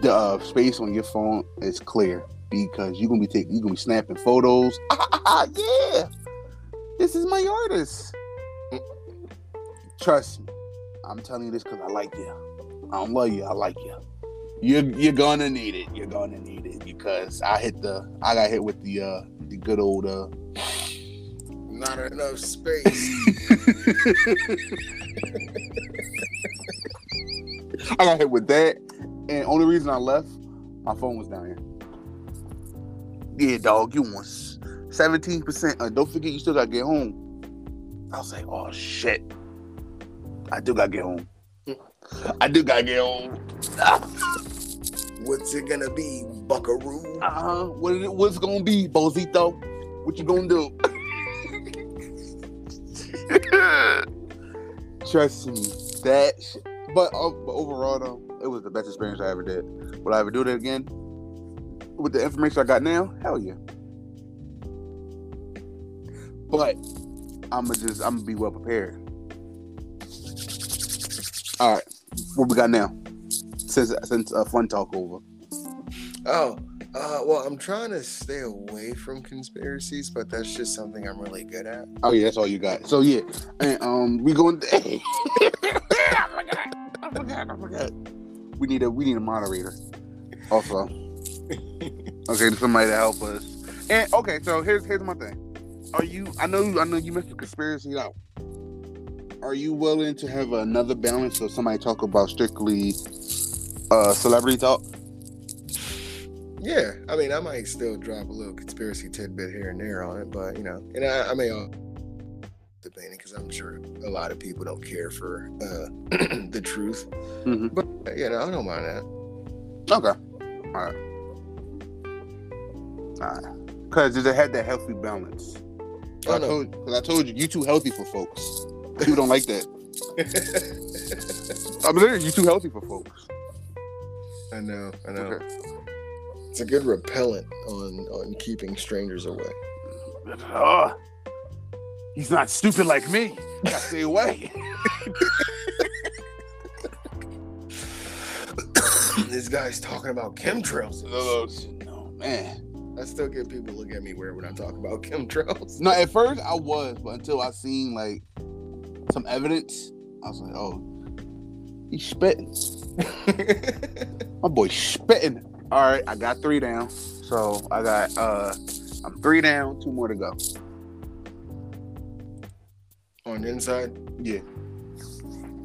the uh, space on your phone is clear because you're gonna be taking, you're gonna be snapping photos. Ah, <laughs> yeah, this is my artist. Trust me, I'm telling you this because I like you. I don't love you. I like you. You're you're gonna need it. You're gonna need it because I hit the I got hit with the uh the good old uh Not enough space. <laughs> I got hit with that. And only reason I left, my phone was down here. Yeah, dog, you want seventeen percent. Uh, don't forget, you still gotta get home. I was like, oh shit, I do gotta get home. I do gotta get home. What's it gonna be, Buckaroo? Uh huh. What it, what's it gonna be, Bozito? What you gonna do? Trust me, that. But, uh, but overall, though, it was the best experience I ever did. Will I ever do it again? With the information I got now, hell yeah. But I'm gonna just I'm gonna be well prepared. All right, what we got now? Since since uh, fun talk over. Oh, uh, well, I'm trying to stay away from conspiracies, but that's just something I'm really good at. Oh yeah, that's all you got. So yeah, and um, we going. <laughs> I forgot. I forgot. I forgot. We need a we need a moderator. Also, okay, somebody to help us. And okay, so here's here's my thing. Are you? I know I know you missed the conspiracy out. Are you willing to have another balance of somebody talk about strictly uh celebrity talk? Yeah, I mean, I might still drop a little conspiracy tidbit here and there on it, but you know, and I, I may all debating because I'm sure a lot of people don't care for uh, <clears throat> the truth. Mhm. But you know, I don't mind that. Okay. All right. All right. Because it had that healthy balance. I no. told, cause I told you, you too healthy for folks. People don't like that. <laughs> I'm serious, you too healthy for folks. I know, I know. Okay. It's a good repellent on on keeping strangers away. Oh, he's not stupid like me. Gotta stay away. <laughs> this guy's talking about chemtrails. no, no, man. I still get people look at me weird when I talk about chemtrails. No, at first I was, but until I seen like some evidence, I was like, oh, he's spitting. <laughs> My boy spitting. All right, I got three down. So I got uh I'm three down, two more to go. on the inside. Yeah.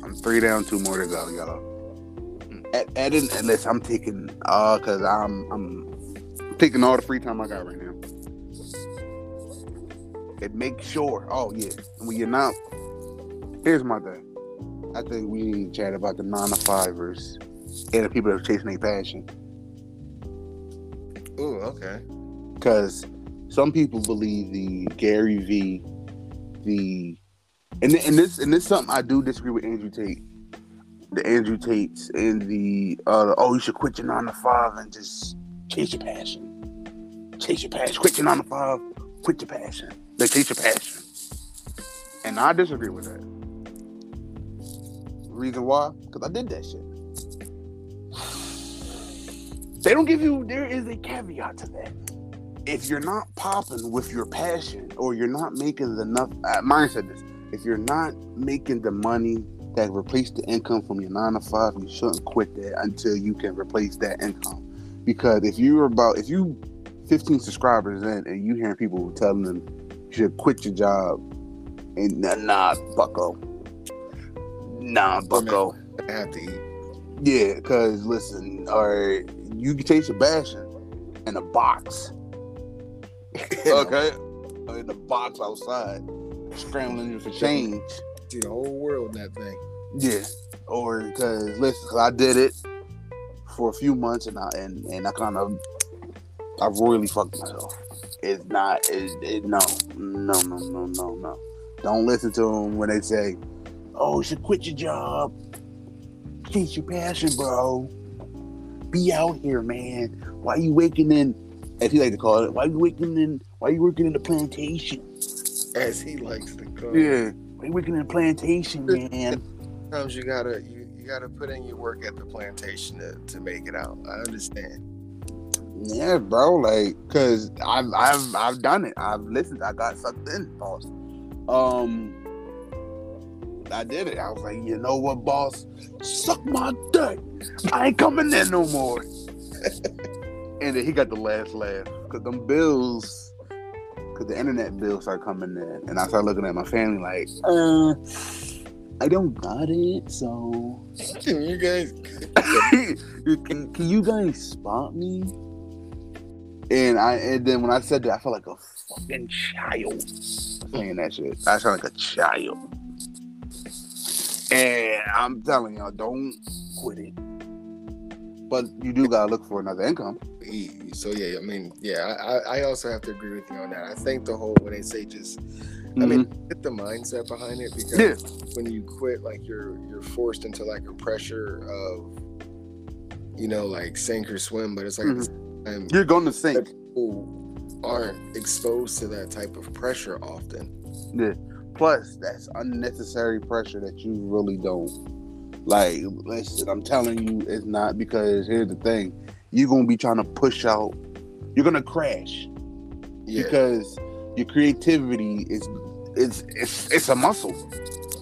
I'm three down, two more to go, y'all. At, at an, unless I'm taking uh cause I'm I'm taking all the free time I got right now. And make sure, oh yeah, when you're not here's my thing. I think we need to chat about the nine to fivers and the people that are chasing their passion. Ooh, okay. because some people believe the Gary V, the and and this and this is something I do disagree with Andrew Tate. the Andrew Tates and the uh, oh, you should quit your nine to five and just chase your passion. Chase your passion. Quit your nine to five. Quit your passion. Like chase your passion. And I disagree with that. Reason why? Because I did that shit. They don't give you. There is a caveat to that. If you're not popping with your passion, or you're not making enough, uh, mine said this. If you're not making the money that replace the income from your nine to five, you shouldn't quit that until you can replace that income. Because if you're about, if you 15 subscribers in and you hearing people telling them you should quit your job, and nah, nah bucko, nah, bucko. I have to eat. Yeah, because listen, all right, you can taste your passion in a box. <laughs> okay? In the box outside, scrambling for change. See the whole world in that thing. Yeah. Or because, listen, 'cause I did it for a few months and I, and, and I kind of, I royally fucked myself. It's not, it, it, no, no, no, no, no, no. Don't listen to them when they say, oh, you should quit your job. Chase your passion, bro. Be out here, man. Why you waking in, as he like to call it, why you waking in, why you working in the plantation? As he likes to call. It. Yeah. Why you working in the plantation, man? Sometimes you gotta you, you gotta put in your work at the plantation to, to make it out. I understand. Yeah, bro. Like, cause I've I've I've done it. I've listened. I got sucked in, boss. Um, I did it. I was like, you know what, boss? Suck my dick. I ain't coming in no more. <laughs> and then he got the last laugh because them bills, because the internet bills start coming in, and I start looking at my family like, uh, I don't got it, so Can <laughs> you guys <laughs> can, can you guys spot me? And I and then when I said that, I felt like a fucking child saying that shit. I sound like a child. And I'm telling y'all, don't quit it. But you do gotta look for another income. So yeah, I mean, yeah, I, I- also have to agree with you on that. I think the whole when they say just I mean, mm-hmm. get the mindset behind it because Yeah. when you quit, like you're you're forced into like a pressure of, you know, like sink or swim. But it's like same time, you're gonna sink. people aren't exposed to that type of pressure often. Yeah. Plus, that's unnecessary pressure that you really don't like. Listen, I'm telling you, it's not because here's the thing: you're gonna be trying to push out. You're gonna crash Yeah, because your creativity is it's it's it's a muscle.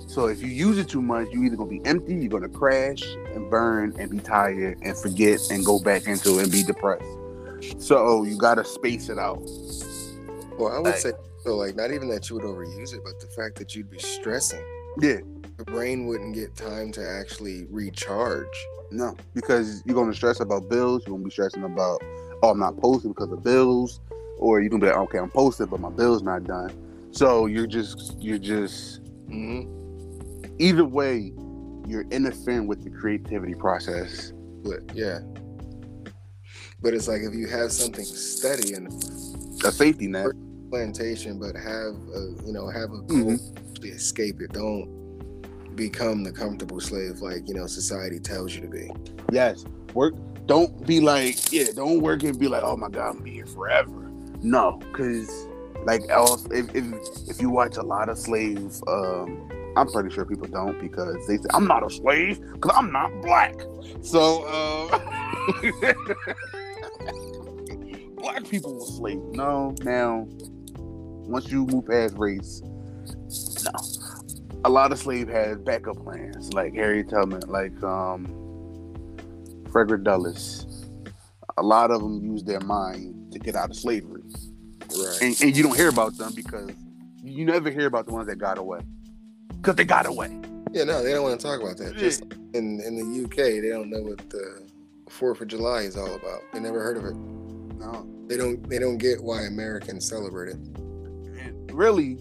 So if you use it too much, you're either gonna be empty, you're gonna crash and burn and be tired and forget and go back into it and be depressed. So you gotta space it out. well, I would like- say so. Like not even that you would overuse it, but the fact that you'd be stressing, Yeah, the brain wouldn't get time to actually recharge. no, because you're gonna stress about bills. You're gonna be stressing about, oh, I'm not posting because of bills, or you're gonna be like, okay, I'm posting, but my bill's not done. So you're just you're just Mm-hmm. either way, you're interfering with the creativity process. But yeah, but it's like if you have something steady and A safety net. Plantation, but have a, you know have a goal to escape it. Don't become the comfortable slave like you know society tells you to be. Yes, work. Don't be like, yeah, don't work and be like, oh my god, I'm be here forever. No, because like else, if, if if you watch a lot of slave, um, I'm pretty sure people don't because they say I'm not a slave because I'm not black. So, uh, <laughs> black people were slaves. No, now once you move past race, no. A lot of slave had backup plans, like Harriet Tubman, like um, Frederick Douglass. A lot of them used their mind to get out of slavery, Right. and, and you don't hear about them because you never hear about the ones that got away, because they got away. Yeah, no, they don't want to talk about that. Just in in the UK, they don't know what the Fourth of July is all about. They never heard of it. No, They don't. They don't get why Americans celebrate it. Really,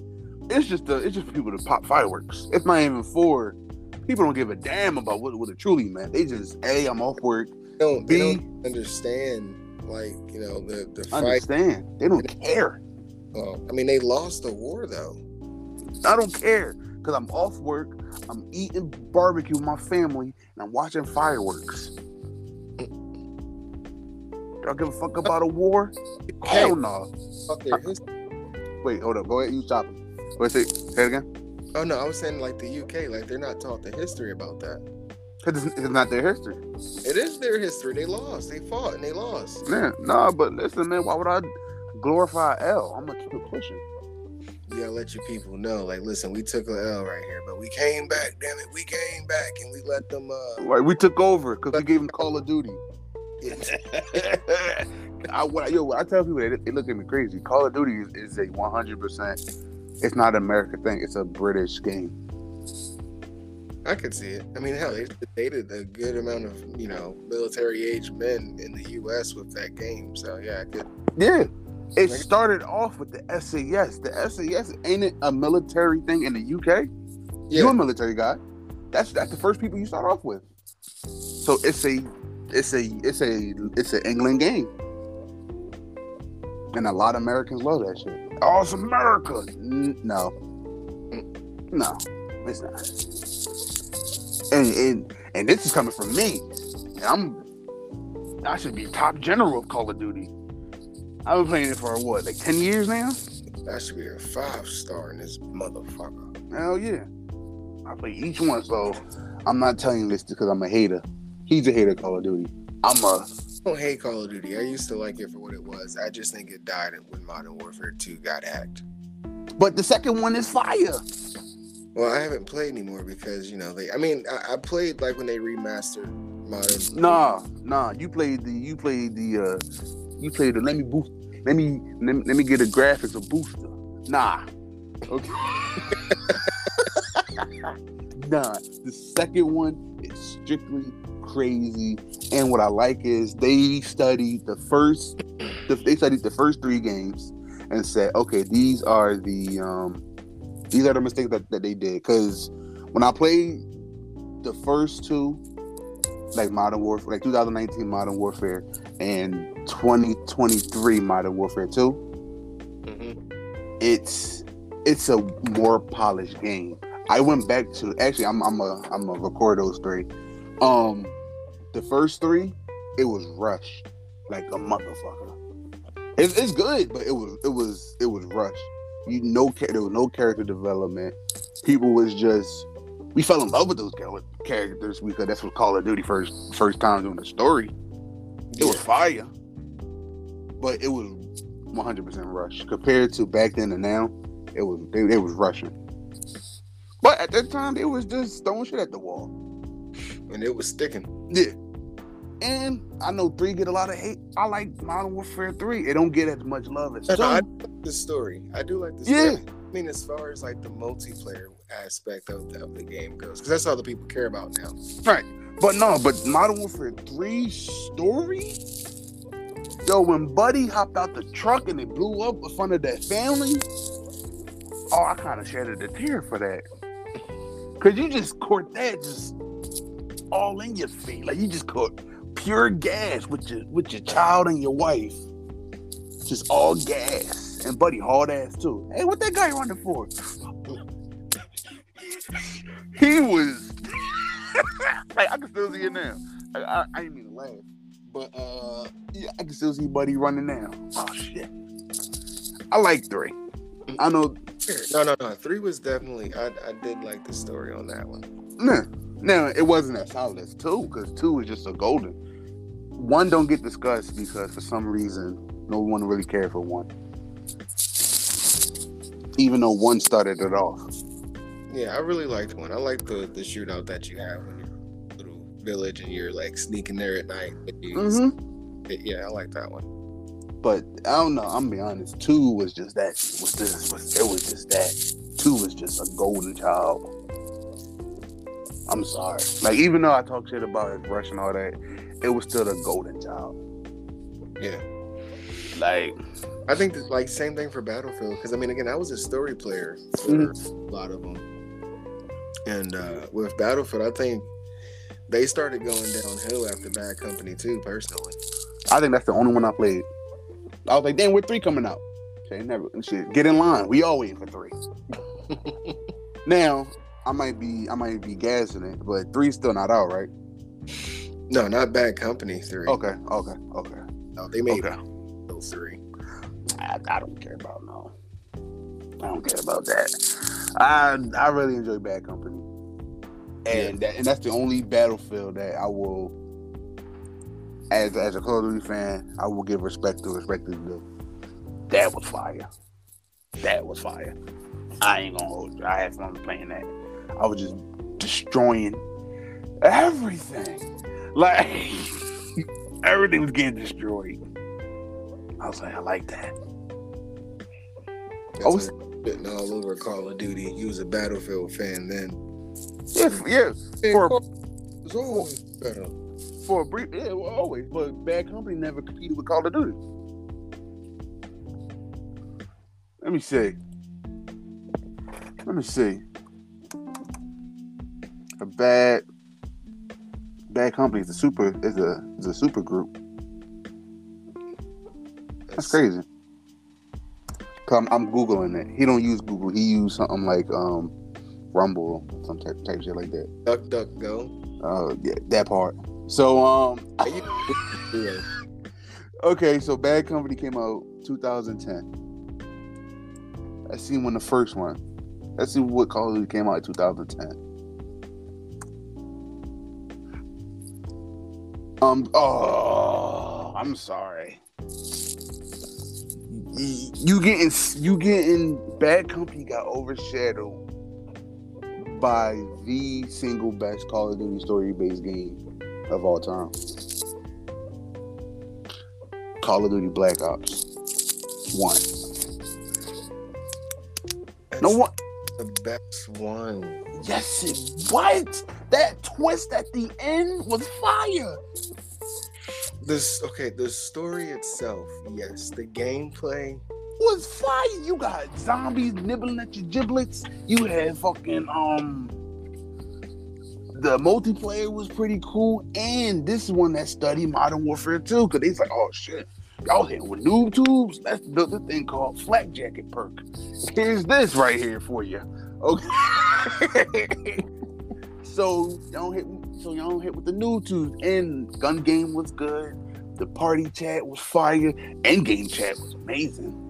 it's just the, it's just for people to pop fireworks. It's not even for people. Don't give a damn about what what it truly meant. They just, hey, I'm off work. They don't. They B. don't understand like you know the the fight. Understand? They don't care. Well, I mean, they lost the war though. I don't care because I'm off work. I'm eating barbecue with my family, and I'm watching fireworks. <laughs> I give a fuck about a war? Hell no. Fuck their history. Wait, hold up. Go ahead. You stop. Wait, say, say it again. Oh no, I was saying like the UK, like they're not taught the history about that. Because it's, it's not their history. It is their history. They lost. They fought and they lost. Man, nah, but listen, man, why would I glorify L? I'm gonna keep it pushing. You gotta let your people know, like, listen, we took a L right here, but we came back. Damn it, we came back and we let them. uh Like we took over because we gave them Call of Duty. <laughs> <laughs> I, what, yo, I tell people they, they look at me crazy. Call of Duty is, is a 100. percent It's not an American thing. It's a British game. I could see it. I mean, hell, they dated a good amount of you know military age men in the U.S. with that game. So yeah, I could. Yeah. It started off with the SAS. The SAS ain't it a military thing in the UK? You're a military guy. That's that's the first people you start off with. So it's a it's a it's a it's an England game. And a lot of Americans love that shit. Oh, it's America. N- no. No, it's not. And, and and this is coming from me. I'm I should be top general of Call of Duty. I've been playing it for what, like 10 years now? that should be a five star in this motherfucker. Hell yeah. I play each one, so I'm not telling you this because I'm a hater. He's a hater of Call of Duty. I'm a don't hate Call of Duty. I used to like it for what it was. I just think it died when Modern Warfare 2 got hacked. but the second one is fire. Well, I haven't played anymore because you know they. I mean, I, I played like when they remastered Modern. Nah, nah. You played the you played the uh you played the let me boost let me let me, let me get a graphics a booster. Nah. Okay. <laughs> nah. The second one strictly crazy. And what I like is they studied the first the, they studied the first three games and said, okay, these are the um these are the mistakes that, that they did. Cause when I played the first two, like Modern Warfare, like 2019 Modern Warfare and 2023 Modern Warfare 2, Mhm. it's it's a more polished game. I went back to actually I'm I'm a I'm a record those three. Um the first three, it was rushed like a motherfucker. It's, it's good, but it was it was it was rushed. You know there was no character development. People was just we fell in love with those characters because that's what Call of Duty first first time doing the story. It was fire, but it was 100 percent rushed compared to back then and now. It was they, it was rushing, but at that time it was just throwing shit at the wall. and it was sticking. Yeah, and I know three get a lot of hate. I like Modern Warfare three. It don't get as much love as two. I like the story. I do like the Yeah. story. I mean, as far as like the multiplayer aspect of the, of the game goes, because that's all the people care about now. Right. But no, but Modern Warfare 3 story? Yo, when Buddy hopped out the truck and it blew up in front of that family, oh, I kind of shed a tear for that. Cause you just caught that just all in your feet. Like you just caught pure gas with your with your child and your wife. Just all gas. And Buddy hard ass too. Hey, what that guy running for? <laughs> he was <laughs> like I can still see it now. I, I, didn't mean to laugh, but uh, yeah, I can still see Buddy running now. Oh shit! I like three. I know. No, no, no. Three was definitely. I, I did like the story on that one. Nah, now it wasn't as solid as two because two is just a golden. One don't get discussed because for some reason no one really cared for one, even though one started it off. Yeah, I really liked one. I like the the shootout that you have in your little village and you're like sneaking there at night. Mm-hmm. Yeah, I like that one. But I don't know. I'm gonna be honest. Two was just that. Was this? Was, it was just that. Two was just a golden child. I'm sorry. Like even though I talk shit about his rush and all that, it was still a golden child. Yeah. Like I think like same thing for Battlefield because I mean again I was a story player for Mhm. a lot of them, and uh, with Battlefield I think they started going downhill after Bad Company too. Personally, I think that's the only one I played. I was like, damn, we're three coming out. Okay, never shit. Get in line. We all waiting for three. <laughs> Now, I might be I might be gassing it, but three's still not out, right? No, not Bad Company three. Okay, okay, okay, No, they made okay. no three. I, I don't care about no. I don't care about that. I I really enjoy Bad Company, and that, and that's the only battlefield that I will, as as a Call of Duty fan, I will give respect to respect to the. That was fire. That was fire. I ain't gonna hold you. I had fun playing that. I was just destroying everything. Like <laughs> everything was getting destroyed. I was like, I like that. That's I was- written all over Call of Duty. You was a Battlefield fan then. F- yeah. For It's always better. for a brief, yeah, well, always. But Bad Company never competed with Call of Duty. Let me see. Let me see. A bad, bad company is a super is a is a super group. That's crazy. I'm, I'm googling it. He don't use Google. He use something like um Rumble, some type type shit like that. Duck, duck, go. Uh, yeah, that part. So um, <laughs> Yeah. okay, so Bad Company came out 2010. Let's see when the first one. Let's see what Call of Duty came out in 2010. Um. Oh, I'm sorry. You getting you getting Bad Company got overshadowed by the single best Call of Duty story based game of all time. Call of Duty Black Ops One. No one. The best one. Yes, it what? That twist at the end was fire. This okay. The story itself, yes. The gameplay, Was fire. You got zombies nibbling at your giblets. You had fucking um. The multiplayer was pretty cool, and this is one that studied Modern Warfare 2, because they's like, oh shit, y'all hitting with noob tubes? Let's build this thing called Flak Jacket Perk. Here's this right here for you. Okay. <laughs> so y'all hit so y'all hit with the noob tubes. And gun game was good. The party chat was fire. End game chat was amazing.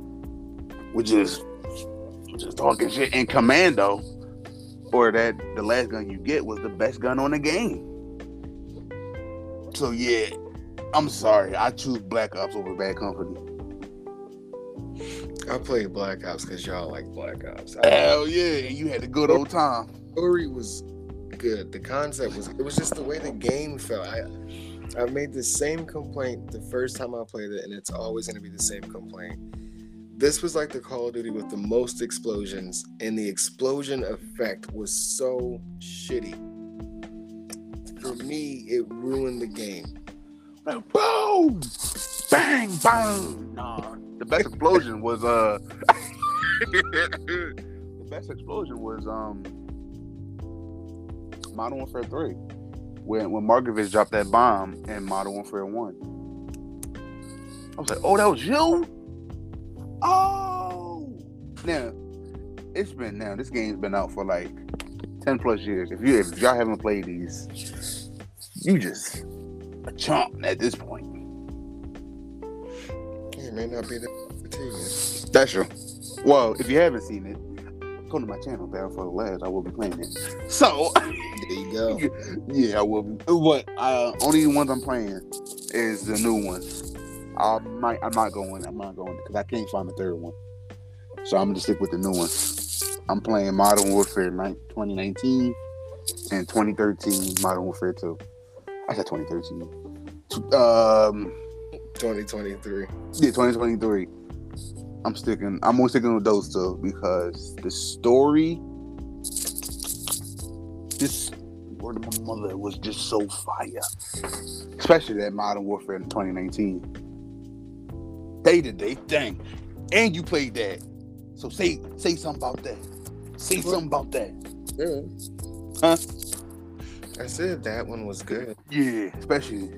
Which is just talking shit. in commando, or that the last gun you get was the best gun on the game. So yeah, I'm sorry. I choose Black Ops over Bad Company. I played Black Ops because y'all like Black Ops. I, Hell yeah, and you had a good old time. story was good. The concept was. It was just the way the game felt. I I made the same complaint the first time I played it, and it's always going to be the same complaint. This was like the Call of Duty with the most explosions, and the explosion effect was so shitty. For me, it ruined the game. Like, boom, bang, bang. Nah, the best explosion was uh, <laughs> the best explosion was um, Modern Warfare Three, when when Markovich dropped that bomb in Modern Warfare One. I was like, oh, that was you. Oh, now it's been now this game's been out for like ten plus years. If you if y'all haven't played these, you just a chump at this point. It may not be the you. That's true. Well, if you haven't seen it, go to my channel, Battle for the Labs. I will be playing it. So, There you go. <laughs> yeah, I will be. But uh, only ones I'm playing is the new ones. I might. I'm not going. I'm not going because I can't find the third one. So I'm gonna stick with the new one. I'm playing Modern Warfare 2019 and 2013 Modern Warfare 2. I said 2013. Um, 2023. yeah, 2023. I'm sticking. I'm only sticking with those two because the story, this word of my mother was just so fire, especially that Modern Warfare in 2019. They did they thing, and you played that. So say say something about that. Say something about that. Yeah. Huh? I said that one was good. Yeah, especially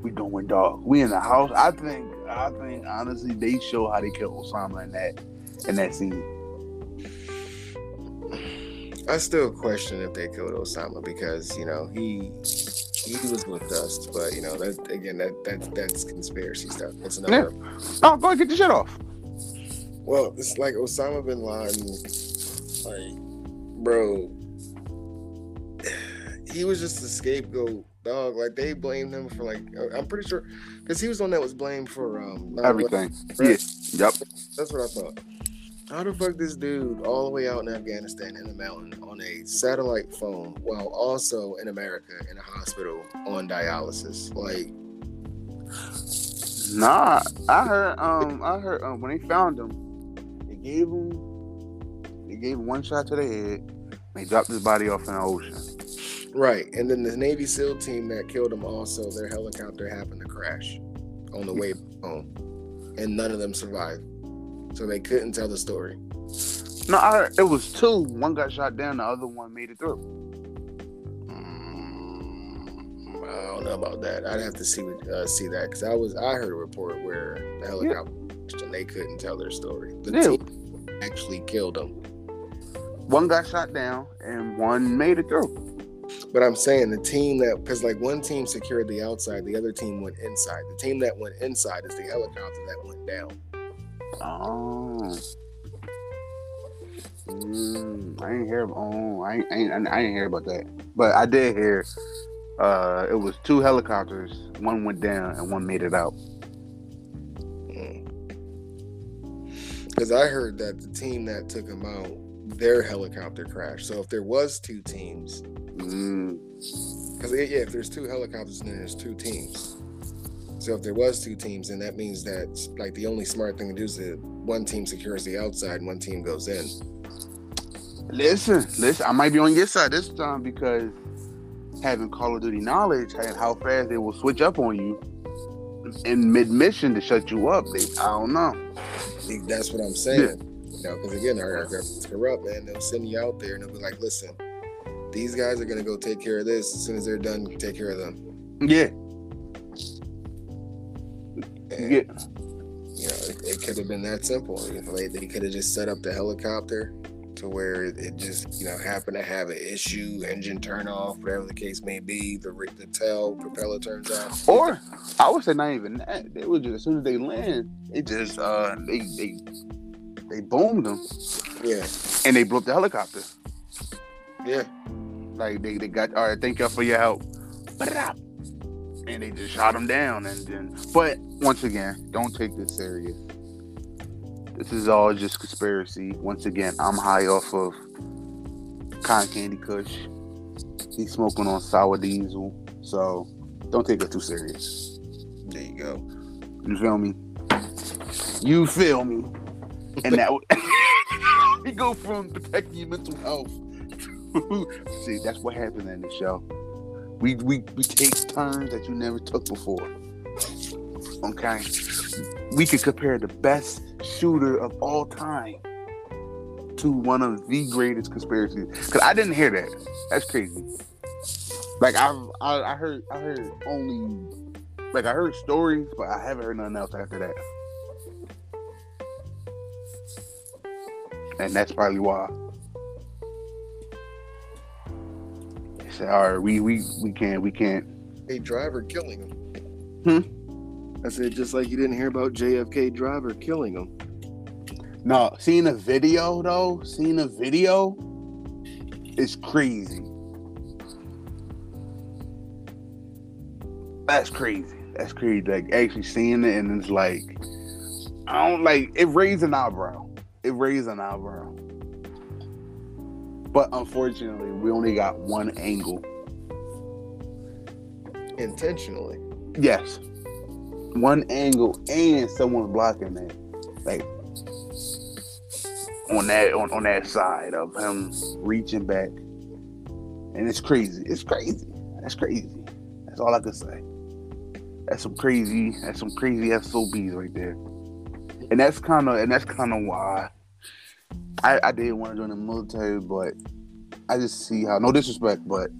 we going dog. We in the house. I think I think honestly they show how they killed Osama in that in that scene. I still question if they killed Osama because you know he he was with us, but you know that again that that that's conspiracy stuff. That's another. Oh, go ahead, get the shit off. Well, it's like Osama bin Laden, like, bro, <sighs> he was just a scapegoat, dog. Like they blamed him for like, I'm pretty sure, because he was the one that was blamed for um Everything. right? Yeah. Yep. That's what I thought. How the fuck this dude all the way out in Afghanistan in the mountain on a satellite phone while also in America in a hospital on dialysis? Like, Nah, I heard. Um, I heard um, when they found him, they gave him, they gave him one shot to the head. They dropped his body off in the ocean. right. And then the Navy SEAL team that killed him also, their helicopter happened to crash on the way home. And none of them survived. So they couldn't tell the story. No, I it was two. One got shot down. The other one made it through. Mm, I don't know about that. I'd have to see uh, see that because I was I heard a report where the helicopter crashed and they couldn't tell their story. The Yeah. team actually killed them. One got shot down, and one made it through. But I'm saying the team that because like one team secured the outside, the other team went inside. The team that went inside is the helicopter that went down. Oh. Mm, I ain't hear. Oh, I ain't, I ain't. I ain't hear about that. But I did hear. Uh, it was two helicopters. One went down, and one made it out. Because I heard that the team that took them out, their helicopter crashed. So if there was two teams, Mm, because yeah, if there's two helicopters, then there's two teams. So if there was two teams, then that means that like the only smart thing to do is that one team secures the outside and one team goes in. listen, listen. I might be on your side this time because having Call of Duty knowledge and how fast they will switch up on you in mid mission to shut you up. They, I don't know. That's what I'm saying. You know, because again, our government's corrupt, man. They'll send you out there and they'll be like, listen, these guys are gonna go take care of this. As soon as they're done, take care of them. Yeah, And, yeah. You know, it, it could have been that simple. You know, they, they could have just set up the helicopter to where it, just, you know, happened to have an issue, engine turn off, whatever the case may be. The the tail propeller turns off. Or I would say not even that. They would just as soon as they land, they just uh they they they boomed them Yeah, and they blew up the helicopter. yeah. Like they, they got all right, thank y'all for your help. Ba-da-da. And they just shot him down and then but once again, don't take this serious. This is all just conspiracy. Once again, I'm high off of cotton candy kush. He's smoking on sour diesel. So don't take it too serious. There you go. You feel me? You feel me? And that would <laughs> we go from protecting your mental health to <laughs> see that's what happened in the show. We we we take turns that you never took before. Okay, we could compare the best shooter of all time to one of the greatest conspiracies. Cause I didn't hear that. That's crazy. Like I've I, I heard I heard only like I heard stories, but I haven't heard nothing else after that. And that's probably why. Said, all right, we we we can't we can't. A driver killing him. Hmm? I said just like you didn't hear about JFK driver killing him. No, seeing a video though, seeing a video is crazy. That's crazy. That's crazy. Like actually seeing it and it's like I don't like it raised an eyebrow. It raised an eyebrow. But unfortunately, we only got one angle. Intentionally. Yes. One angle and someone blocking that. Like on that on, on that side of him reaching back. And it's crazy. It's crazy. That's crazy. That's all I can say. That's some crazy that's some crazy SOBs right there. And that's kinda and that's kinda why I, I did want to join the military, but I just see how no disrespect, but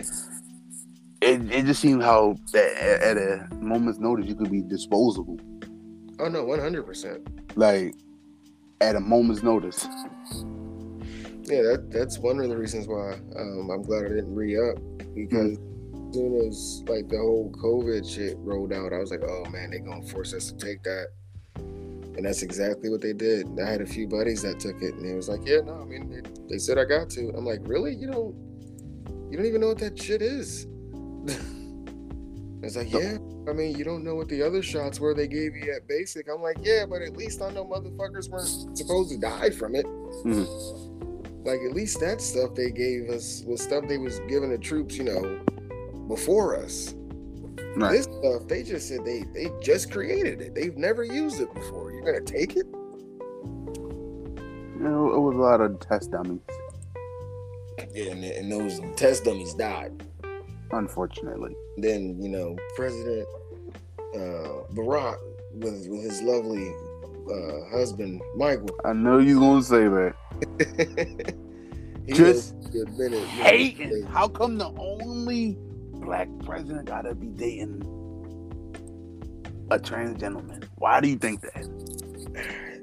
it, it just seemed how at, a moment's notice you could be disposable. Oh no, one hundred percent. Like at a moment's notice. Yeah, that that's one of the reasons why um, I'm glad I didn't re up because as soon as like the whole COVID shit rolled out, I was like, oh man, they're gonna force us to take that, and that's exactly what they did. I had a few buddies that took it, and it was like, yeah, no, I mean, they, they said I got to. I'm like, really? You don't, you don't even know what that shit is. <laughs> it's like, yeah. I mean, you don't know what the other shots were they gave you at basic. I'm like, yeah, but at least I know motherfuckers weren't supposed to die from it. Mm-hmm. Like at least that stuff they gave us was stuff they was giving the troops, you know, before us. Right. This stuff they just said they they just created it. They've never used it before. You're gonna take it? You know, it was a lot of test dummies, Yeah, and, and those test dummies died. unfortunately. Then you know President uh, Barack with with his lovely uh, husband Michael. I know you gonna say that. <laughs> Just admitted, you know, Hating. How come the only black president gotta be dating a trans gentleman? Why do you think that?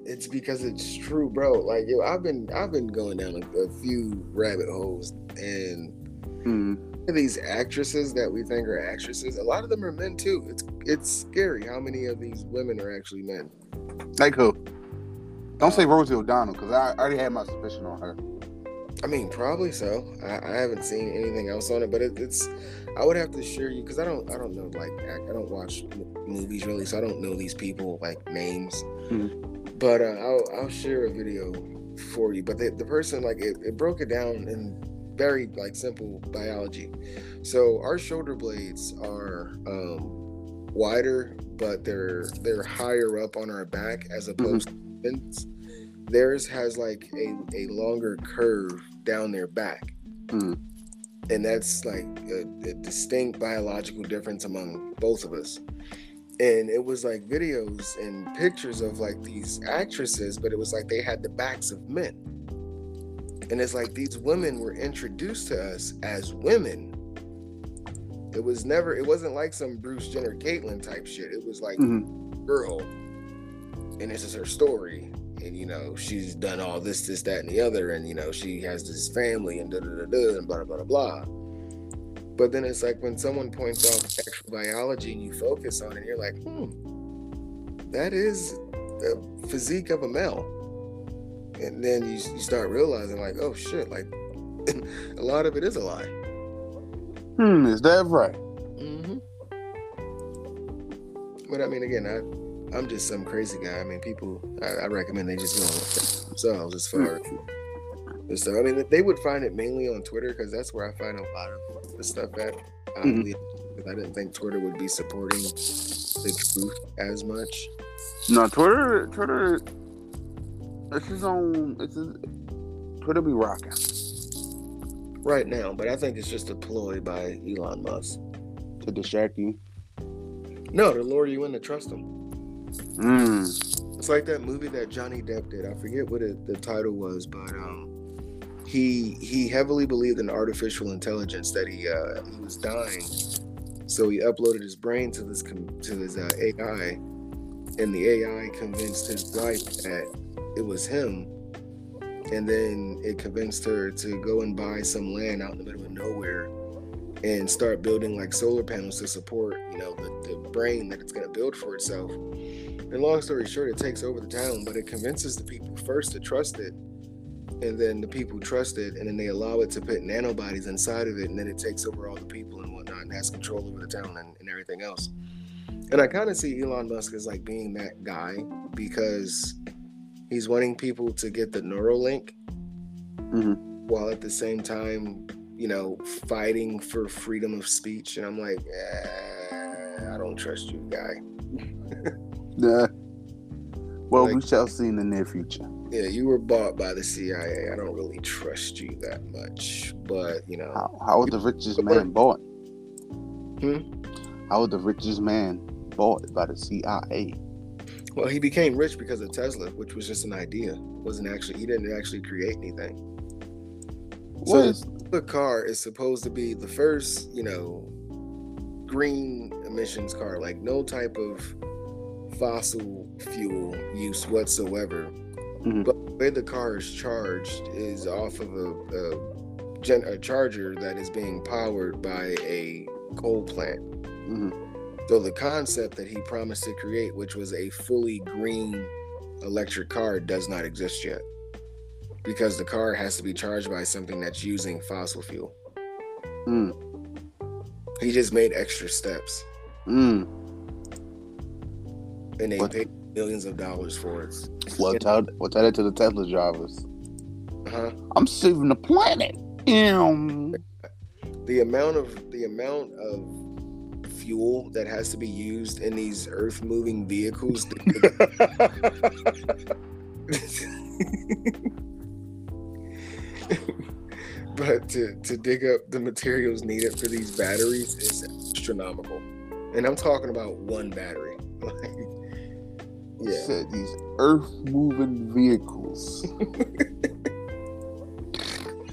it's because it's true, bro. Like yo, I've been I've been going down a, a few rabbit holes, and Hmm. these actresses that we think are actresses, a lot of them are men too. It's it's scary how many of these women are actually men. Like who? Don't say Rosie O'Donnell because I already had my suspicion on her. I mean, probably so. I, I haven't seen anything else on it, but it, it's. I would have to share you because I don't. I don't know. Like I don't watch m- movies really, so I don't know these people like names. But uh, I'll I'll share a video for you. But the, the person like it, it broke it down in very like simple biology. So our shoulder blades are um, wider, but they're they're higher up on our back as opposed to infants. Theirs has like a, a longer curve down their back. Mm. And that's like a, a distinct biological difference among both of us. And it was like videos and pictures of like these actresses, but it was like they had the backs of men. And it's like these women were introduced to us as women. It was never, it wasn't like some Bruce Jenner, Caitlyn type shit. It was like, Mhm. girl, and this is her story. And you know, she's done all this, this, that, and the other, and you know, she has this family and da da da da and blah blah blah. But then it's like when someone points out actual biology and you focus on it, you're like, hmm, that is the physique of a male. And then you, you start realizing, like, oh shit, like <laughs> a lot of it is a lie. Hmm, is that right? Mm-hmm. But I mean, again, I I'm just some crazy guy. I mean, people I, I recommend they just go on themselves as far mm-hmm. as this stuff. I mean, they would find it mainly on Twitter because that's where I find a lot of the stuff at. Oddly, mm-hmm. because I didn't think Twitter would be supporting the truth as much. No, Twitter, Twitter, it's his own. It's his, Twitter be rocking. right now, but I think it's just a ploy by Elon Musk. to distract you. No, to lure you in to trust him. Mm. It's like that movie that Johnny Depp did. I forget what it, the title was, but um, he he heavily believed in artificial intelligence that he uh, he was dying, so he uploaded his brain to this to his uh, AI, and the AI convinced his wife that it was him, and then it convinced her to go and buy some land out in the middle of nowhere and start building like solar panels to support you know the, the brain that it's going to build for itself and long story short, it takes over the town, but it convinces the people first to trust it. And then the people trust it, and then they allow it to put nanobodies inside of it, and then it takes over all the people and whatnot and has control over the town and, and everything else. And I kind of see Elon Musk as like being that guy because he's wanting people to get the Neuralink Mhm. while at the same time, you know, fighting for freedom of speech. And I'm like, eh, I don't trust you, guy. <laughs> Yeah. Well, we shall see in the near future. Yeah, you were bought by the CIA. I don't really trust you that much, but you know, How, how was the richest man bought? Hmm? How was the richest man bought by the CIA? well, he became rich because of Tesla, which was just an idea. It wasn't actually he didn't actually create anything. So What the is Tesla car is supposed to be the first, you know, green emissions car, like no type of fossil fuel use whatsoever. Mhm. But way the car is charged is off of a, a, gen, a charger that is being powered by a coal plant. Mhm. So the concept that he promised to create, which was a fully green electric car, does not exist yet. Because the car has to be charged by something that's using fossil fuel. Mm. He just made extra steps Mm. And they What? paid millions of dollars for it. Well, tell well, tell that to the Tesla drivers. Uh-huh. I'm saving the planet. Ew. The amount of the amount of fuel that has to be used in these earth moving vehicles <laughs> <laughs> but to, to dig up the materials needed for these batteries is astronomical and i'm talking about one battery <laughs> like yeah Said these earth moving vehicles.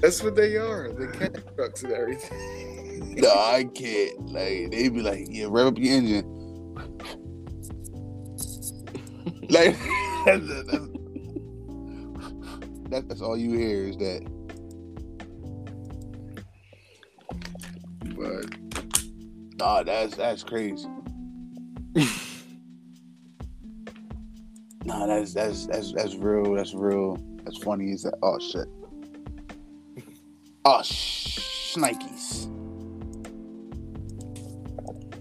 that's what they are the cat trucks and everything <laughs> no, I can't. Like they'd be like, yeah, rev up your engine. <laughs> like <laughs> that's, that's, that's all you hear is that. but Nah, that's that's crazy. Nah, that's that's that's that's real. That's real. That's funny. Is that? Oh shit. Oh sh- shnikes.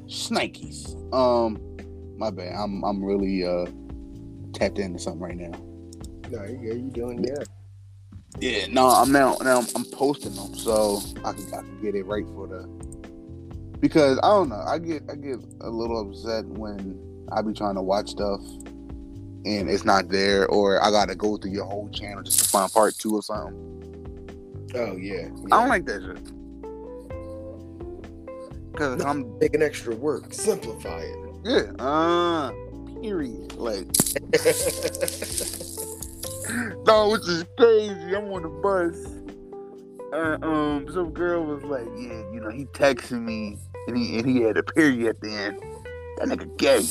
Shnikes. Um, my bad. I'm I'm really uh tapped into something right now. no you, you doing yeah Yeah, no, I'm now now I'm posting them so I can I can get it right for the because I don't know I get I get a little upset when I be trying to watch stuff and it's not there or I gotta go through your whole channel just to find part two or something. oh yeah, I don't like that shit. Cause I'm making extra work simplify it yeah uh period like <laughs> no, which is crazy. I'm on the bus. Uh, um, some girl was like, "Yeah, you know, he texted me, and he and he had a period at the end. That nigga gay."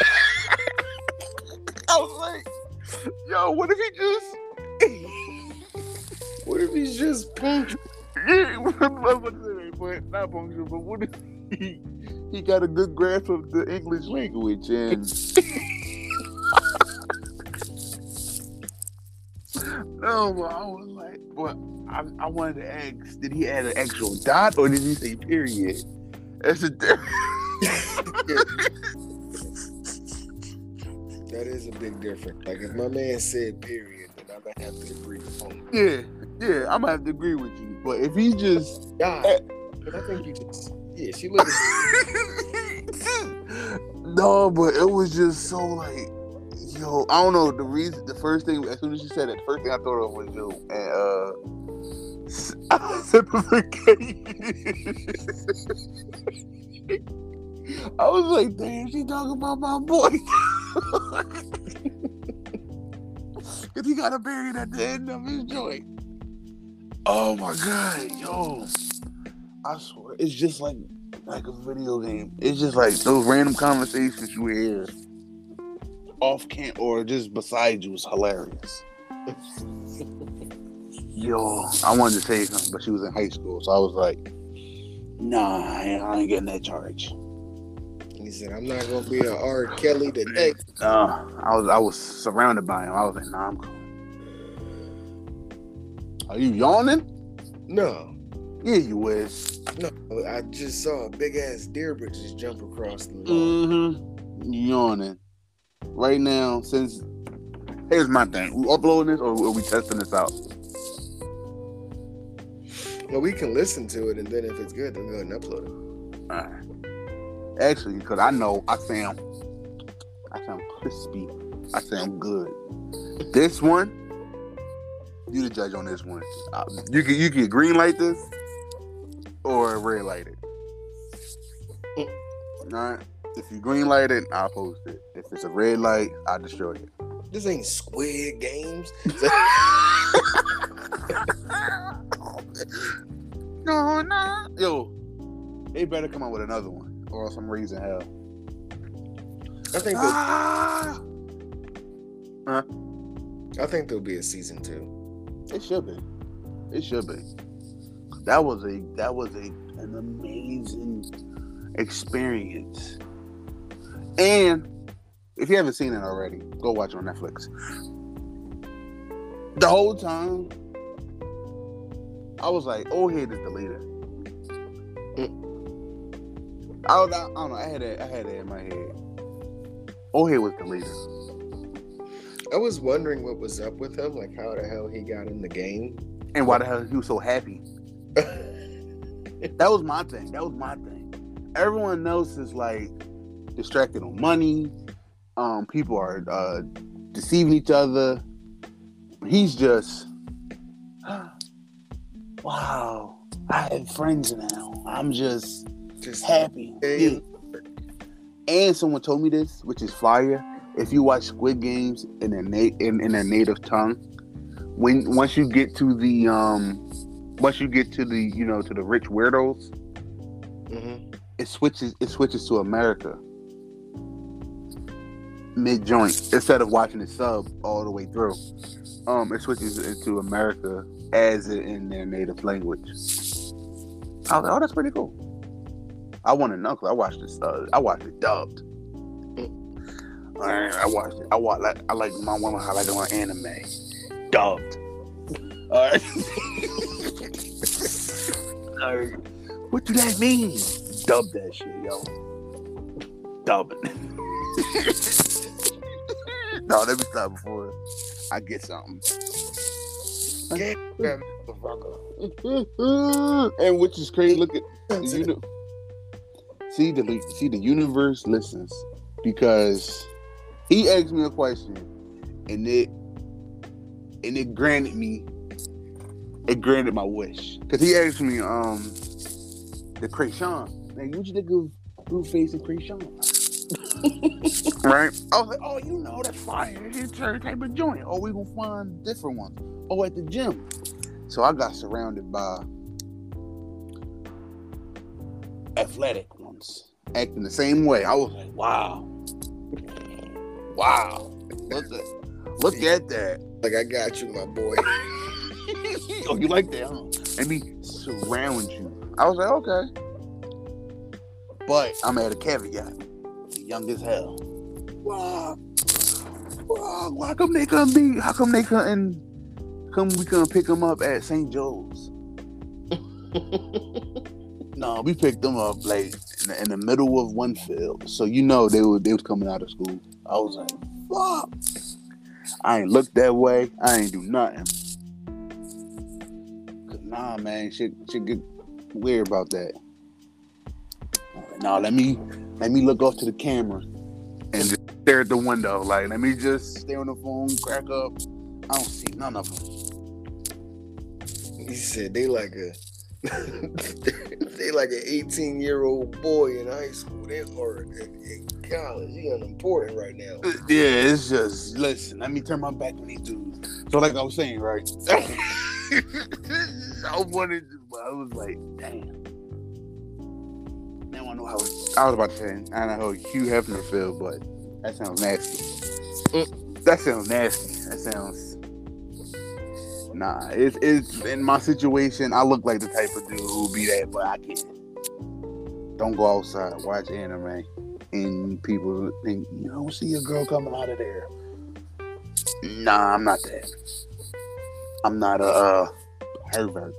<laughs> "Yo, what if he just?" <laughs> what if he's just punctual <laughs> Yeah, I was about to say, but not punctual. But what if he he got a good grasp of the English language and <laughs> no, but I was like, but I, I wanted to ask, did he add an actual dot or did he say period? That's a difference. That is a big difference. Like if my man said period, then I'm gonna have to agree with him. yeah, yeah, I'm gonna have to agree with you. But if he just God, but I think you just yeah, she looked. <laughs> no, but it was just so like, yo, I don't know the reason. The first thing, as soon as she said it, the first thing I thought of was yo, and uh, <laughs> simplification. <laughs> I was like, damn, she talking about my boy. Cause he got a period at the end of his joint. Oh my god, yo. I swear, it's just like like a video game. It's just like those random conversations you hear off cam or just beside you is hilarious. <laughs> Yo, I wanted to say something, but she was in high school, so I was like, "Nah, I ain't getting that charge." He said, "I'm not gonna be a R. Kelly today." Nah, I was I was surrounded by him. I was like, "Nah, I'm cool." Are you yawning? No, Yeah, you was. no. I just saw a big ass deer just jump across the lawn. Mm-hmm. Yawning. Right now, since here's my thing: we uploading this or are we testing this out? Well, we can listen to it, and then if it's good, then go ahead and upload it. Alright. Actually, because I know I sound, I sound crispy. I sound good. This one, you the judge on this one. Uh, you can you can green light this or red light it. Alright. If you green light it, I'll post it. If it's a red light, I'll destroy it. This ain't Squid Games. <laughs> <laughs> no, no. Yo, they better come out with another one, or some I'm hell. I think Ah! Huh? I think there'll be a season two. It should be. It should be. That was a that was a an amazing experience. And if you haven't seen it already, go watch it on Netflix. The whole time, I was like, "Oh, head is the leader." I, was, I, I don't know. I had that. I had that in my head. Ohead was the leader. I was wondering what was up with him, like how the hell he got in the game. And why the hell he was so happy? <laughs> That was my thing. That was my thing. Everyone else is like distracted on money. Um, people are uh, deceiving each other. He's just, <gasps> wow. I have friends now. I'm just Just happy. Yeah. And someone told me this, which is fire. If you watch Squid Games in their na- in, in their native tongue, when once you get to the um, once you get to the you know to the rich weirdos, Mhm. it switches it switches to America mid joint instead of watching the sub all the way through. Um, it switches into America as in their native language. I was like, oh, that's pretty cool. I want know because I watched this. Uh, I watched it dubbed. Alright, I watched it. I watch like I like my woman. how I like on anime, dubbed. All right. All right. <laughs> What do that mean? Dub that shit, yo. Dub it. <laughs> no, let me stop before I get something. That motherfucker. <laughs> and which is crazy. Look at the uni- see the see the universe listens. Because he asked me a question and it and it granted me it granted my wish. Because he asked me um the Kreayshawn. Man what you think of Blueface and Kreayshawn. <laughs> Right? I was like oh you know that's fire. It's a type of joint. Oh we gonna find different ones. Oh at the gym. So I got surrounded by athletic acting the same way. I was like, wow. Wow. Look at look at that. Like I got you, my boy. <laughs> oh, you like that, huh? Let me surround you. I was like, okay. But I'm at a caveat. Young as hell. Wow. Wow. Why come they couldn't be how come they couldn't come we couldn't pick them up at St. Joe's? <laughs> No, we picked them up like in the, in the middle of one field, so you know they were they was coming out of school. I was like, "Fuck!" I ain't look that way. I ain't do nothing. Cause nah, man, shit, shit get weird about that. Nah, let me let me look off to the camera and just stare at the window. Like, let me just stay on the phone, crack up. I don't see none of them. He said they like a <laughs> they like an 18 year old boy in high school. They or in, in college. He unimportant right now. Yeah, it's just listen. Let me turn my back on these dudes. So, like I was saying, right? <laughs> I wanted, I was like, damn. Now I know how. I was about to say, I don't know how Hugh Hefner feel, but that sounds nasty. Mm, That sounds nasty. That sounds. Nah, it's it's in my situation. I look like the type of dude who be that, but I can't. Don't go outside. Watch anime, and people think you don't see a girl coming out of there. Nah, I'm not that. I'm not a uh, pervert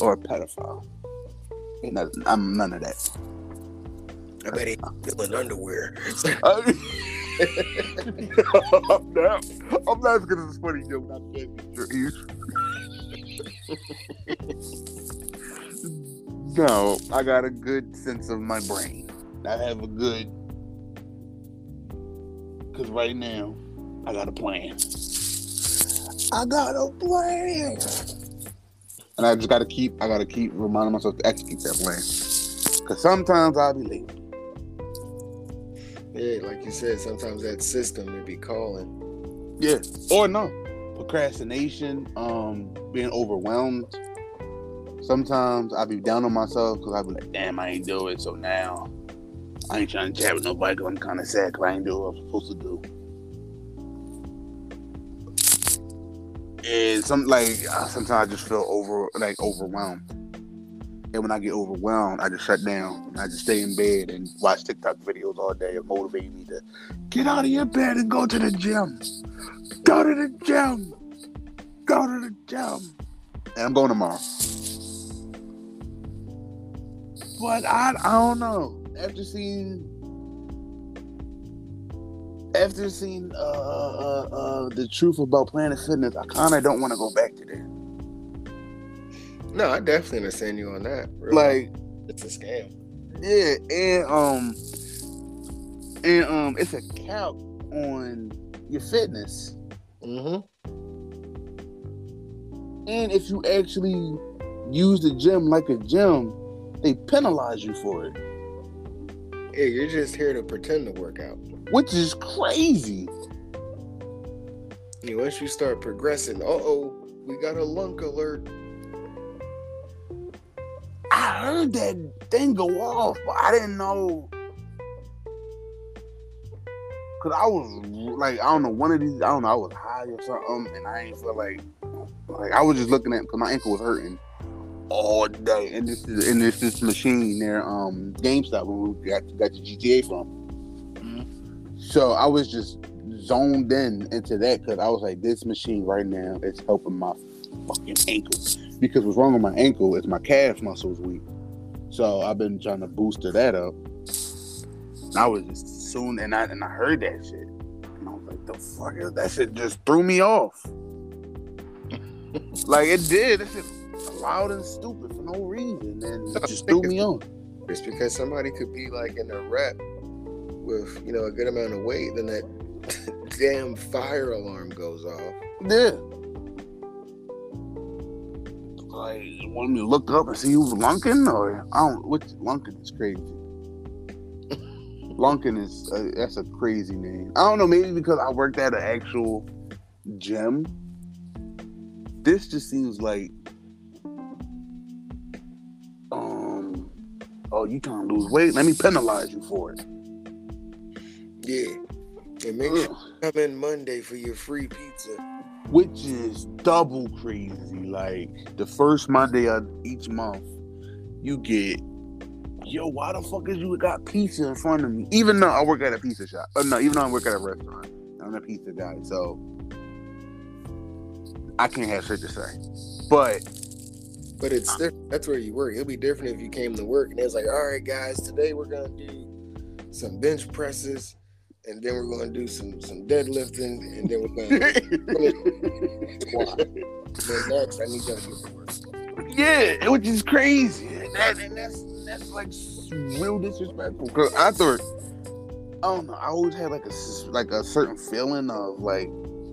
or a pedophile. Ain't nothing- I'm none of that. I bet he still in underwear. <laughs> I'm not. I'm not because it's a funny joke. Not <laughs> No, I got a good sense of my brain. I have a good. Because right now, I got a plan. I got a plan. And I just got to keep. I got to keep reminding myself to execute that plan. Because sometimes I'll be late. Yeah, like you said, sometimes that system would be calling. Yeah. Or no. Procrastination, um, being overwhelmed. Sometimes I be down on myself because I be like, damn, I ain't do it. So now I ain't trying to chat with nobody 'cause I'm kind of sad because I ain't do what I'm supposed to do. and some like sometimes I just feel over like overwhelmed. And when I get overwhelmed, I just shut down. I just stay in bed and watch TikTok videos all day. It motivate me to get out of your bed and go to the gym. Go to the gym. Go to the gym. And I'm going tomorrow. But I, I don't know. After seeing after seeing uh, uh, uh, the truth about Planet Fitness, I kind of don't want to go back to there. No, I definitely understand you on that. bro. Like, it's a scam. yeah, and um, and um, it's a cap on your fitness. Mm-hmm. And if you actually use the gym like a gym, they penalize you for it, Yeah, you're just here to pretend to work out. which is crazy. And once you start progressing, uh oh, we got a lunk alert. I heard that thing go off, but I didn't know. Cause I was like, I don't know, one of these, I don't know, I was high or something, and I ain't feel like, like I was just looking at, cause my ankle was hurting all day, and this is, and this this machine there, um, GameStop where we got got the GTA from. So I was just zoned in into that because I was like, this machine right now is helping my fucking ankle. Because what's wrong with my ankle is my calf muscle is weak. So I've been trying to booster that up. And I was just soon and I and I heard that shit. And I was like, the fuck is that shit just threw me off. <laughs> like it did. That shit loud and stupid for no reason. And it just threw me off. Just because somebody could be like in a rep with, you know, a good amount of weight, then that <laughs> damn fire alarm goes off. Yeah. Like, you want me to look up and see who's lunking or I don't. Which lunking is crazy. <laughs> lunking is uh, that's a crazy name. I don't know. Maybe because I worked at an actual gym. This just seems like, um, oh, you trying to lose weight? Let me penalize you for it. Yeah. And make sure you come in Monday for your free pizza. Which is double crazy. Like the first Monday of each month, you get, yo, why the fuck is you got pizza in front of me? Even though I work at a pizza shop, uh, no, even though I work at a restaurant, I'm a pizza guy, so I can't have shit to say. But But it's different. That's where you work. It'll be different if you came to work and it's like, all right, guys, today we're gonna do some bench presses, and then we're gonna do some some deadlifting, and then we're gonna squat. Then next, I need y'all to get to work. yeah, which is crazy. And, that, and that's that's like real disrespectful. Cause I thought, I don't know. I always had like a like a certain feeling of like,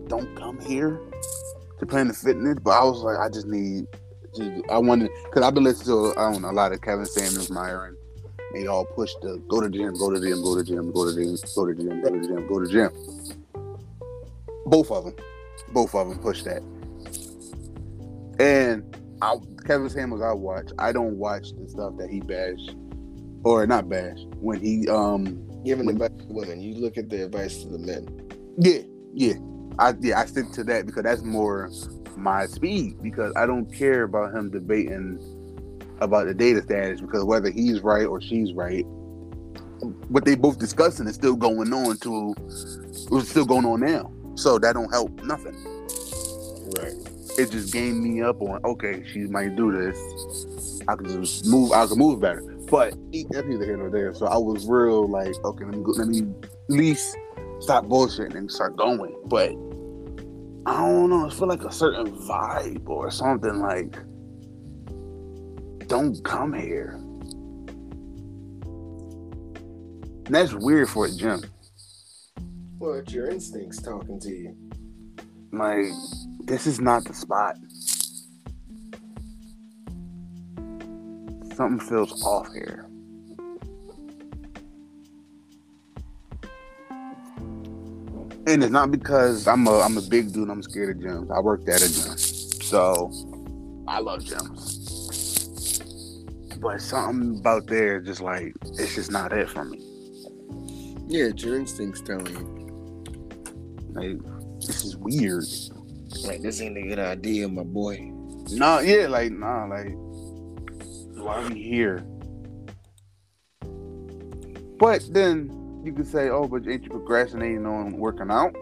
don't come here to Planet Fitness. But I was like, I just need, I wanted because I've been listening to I don't know a lot of Kevin Samuels, Myron. They all push the go to gym, go to gym, go to gym, go to gym, go to gym, go to gym, go to gym. Both of them, both of them push that. And I, Kevin Samuels, I watch. I don't watch the stuff that he bash, or not bash when he um Giving advice to women, you look at the advice to the men. yeah yeah I yeah I stick to that because that's more my speed because I don't care about him debating about the data status because whether he's right or she's right, what they both discussing is still going on to it's still going on now. So that don't help nothing. Right. It just gained me up on okay, she might do this. I can just move. I can move better. But that's neither here nor there. So I was real like, okay, let me go, let me at least stop bullshitting and start going. But I don't know. I feel like a certain vibe or something like, don't come here. And that's weird for a gym. Well, it's your instincts talking to you. Like, this is not the spot. Something feels off here. And it's not because I'm a I'm a big dude. I'm scared of gyms. I worked at a gym, so I love gyms. But something about there, just like it's just not it for me. Yeah, it's your instincts telling you. Like this is weird. Like this ain't a good idea, my boy. Nah, yeah, like nah, like why are we here? But then you could say, oh, but ain't you procrastinating on working out?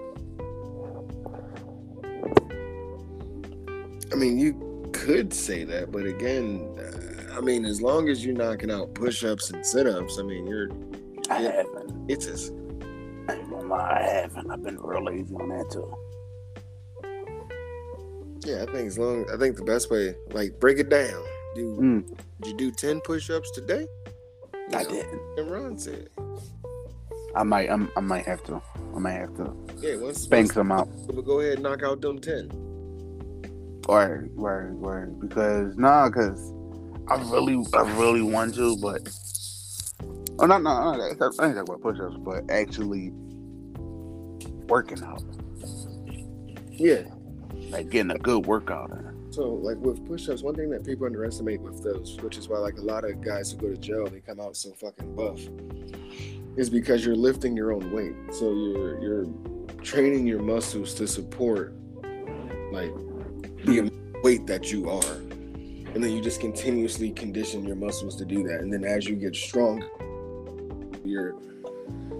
I mean, you could say that, but again, uh, I mean, as long as you're knocking out push-ups and sit-ups, I mean, you're I haven't. it's as I ain't gonna lie, I haven't. I've been real lazy on that too. yeah. I think as long, I think the best way, like, break it down. Do Mm. did you do ten push-ups today? You I know, didn't. And Ron said, I might. I'm, I might have to. I might have to yeah. Once, spank once some out. but go ahead and knock out them ten. Word, word, word. Because nah, because I really, I really want to, but oh, not, no, no, I ain't talking about push-ups, but actually working out, Yeah. like getting a good workout in. So, like with push-ups, one thing that people underestimate with those, which is why like a lot of guys who go to jail, they come out so fucking buff, is because you're lifting your own weight. So you're you're training your muscles to support like the weight that you are, and then you just continuously condition your muscles to do that. And then as you get strong, you're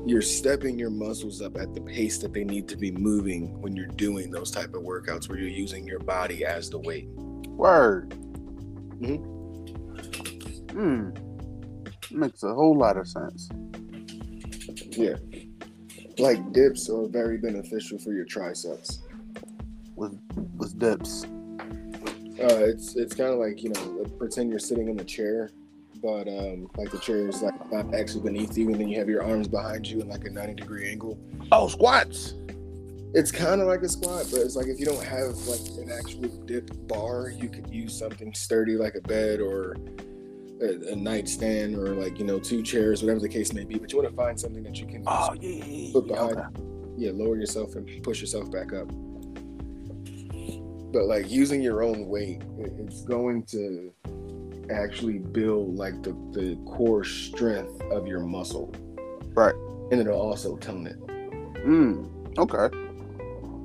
you're stepping your muscles up at the pace that they need to be moving when you're doing those type of workouts where you're using your body as the weight. Word. Mhm. Hmm. Makes a whole lot of sense. Yeah. Like dips are very beneficial for your triceps. with with dips. Uh, it's it's kind of like you know, pretend you're sitting in the chair, but um, like the chair is like not actually beneath you, and then you have your arms behind you in like a 90 degree angle. Oh, squats. It's kind of like a squat, but it's like if you don't have like an actual dip bar, you could use something sturdy like a bed or a, a nightstand or like you know two chairs, whatever the case may be. But you want to find something that you can Oh yeah, yeah, yeah, Put behind- okay. yeah, lower yourself and push yourself back up. But like using your own weight, it's going to actually build like the, the core strength of your muscle. Right. And it'll also tone it. Hmm. Okay.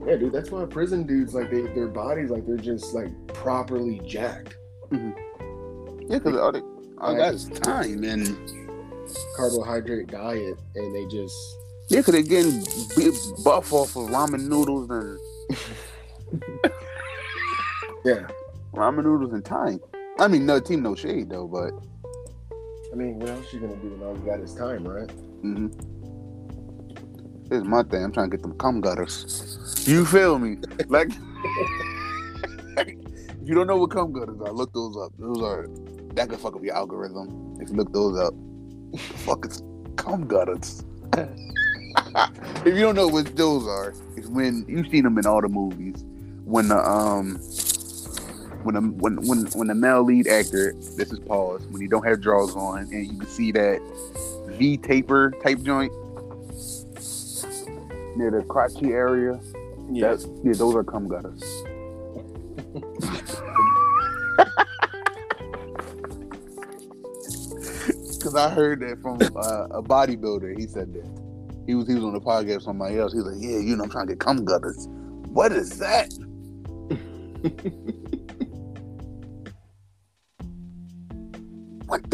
Yeah, dude, that's why prison dudes like they their bodies like they're just like properly jacked. Yeah, because all they all Right. that is time and Carbohydrate diet and they just yeah, because they getting buff off of ramen noodles and <laughs> yeah. ramen noodles and time. I mean, no team, no shade though, but I mean, what else you gonna do when all you got is time, right? hmm here's my thing. I'm trying to get them cum gutters. You feel me? Like, <laughs> if you don't know what cum gutters are, look those up. Those are that could fuck up your algorithm if you look those up. the fuck is cum gutters? <laughs> if you don't know what those are, it's when you've seen them in all the movies. When the um when the when when when the male lead actor, this is pause, when you don't have drawers on and you can see that V taper type joint near the crotchy area. Yeah. That's, yeah, those are cum gutters. <laughs> Because I heard that from uh, a bodybuilder. He said that he was he was on the podcast with somebody else. He was like, "Yeah, you know, I'm trying to get cum gutters. What is that?" <laughs>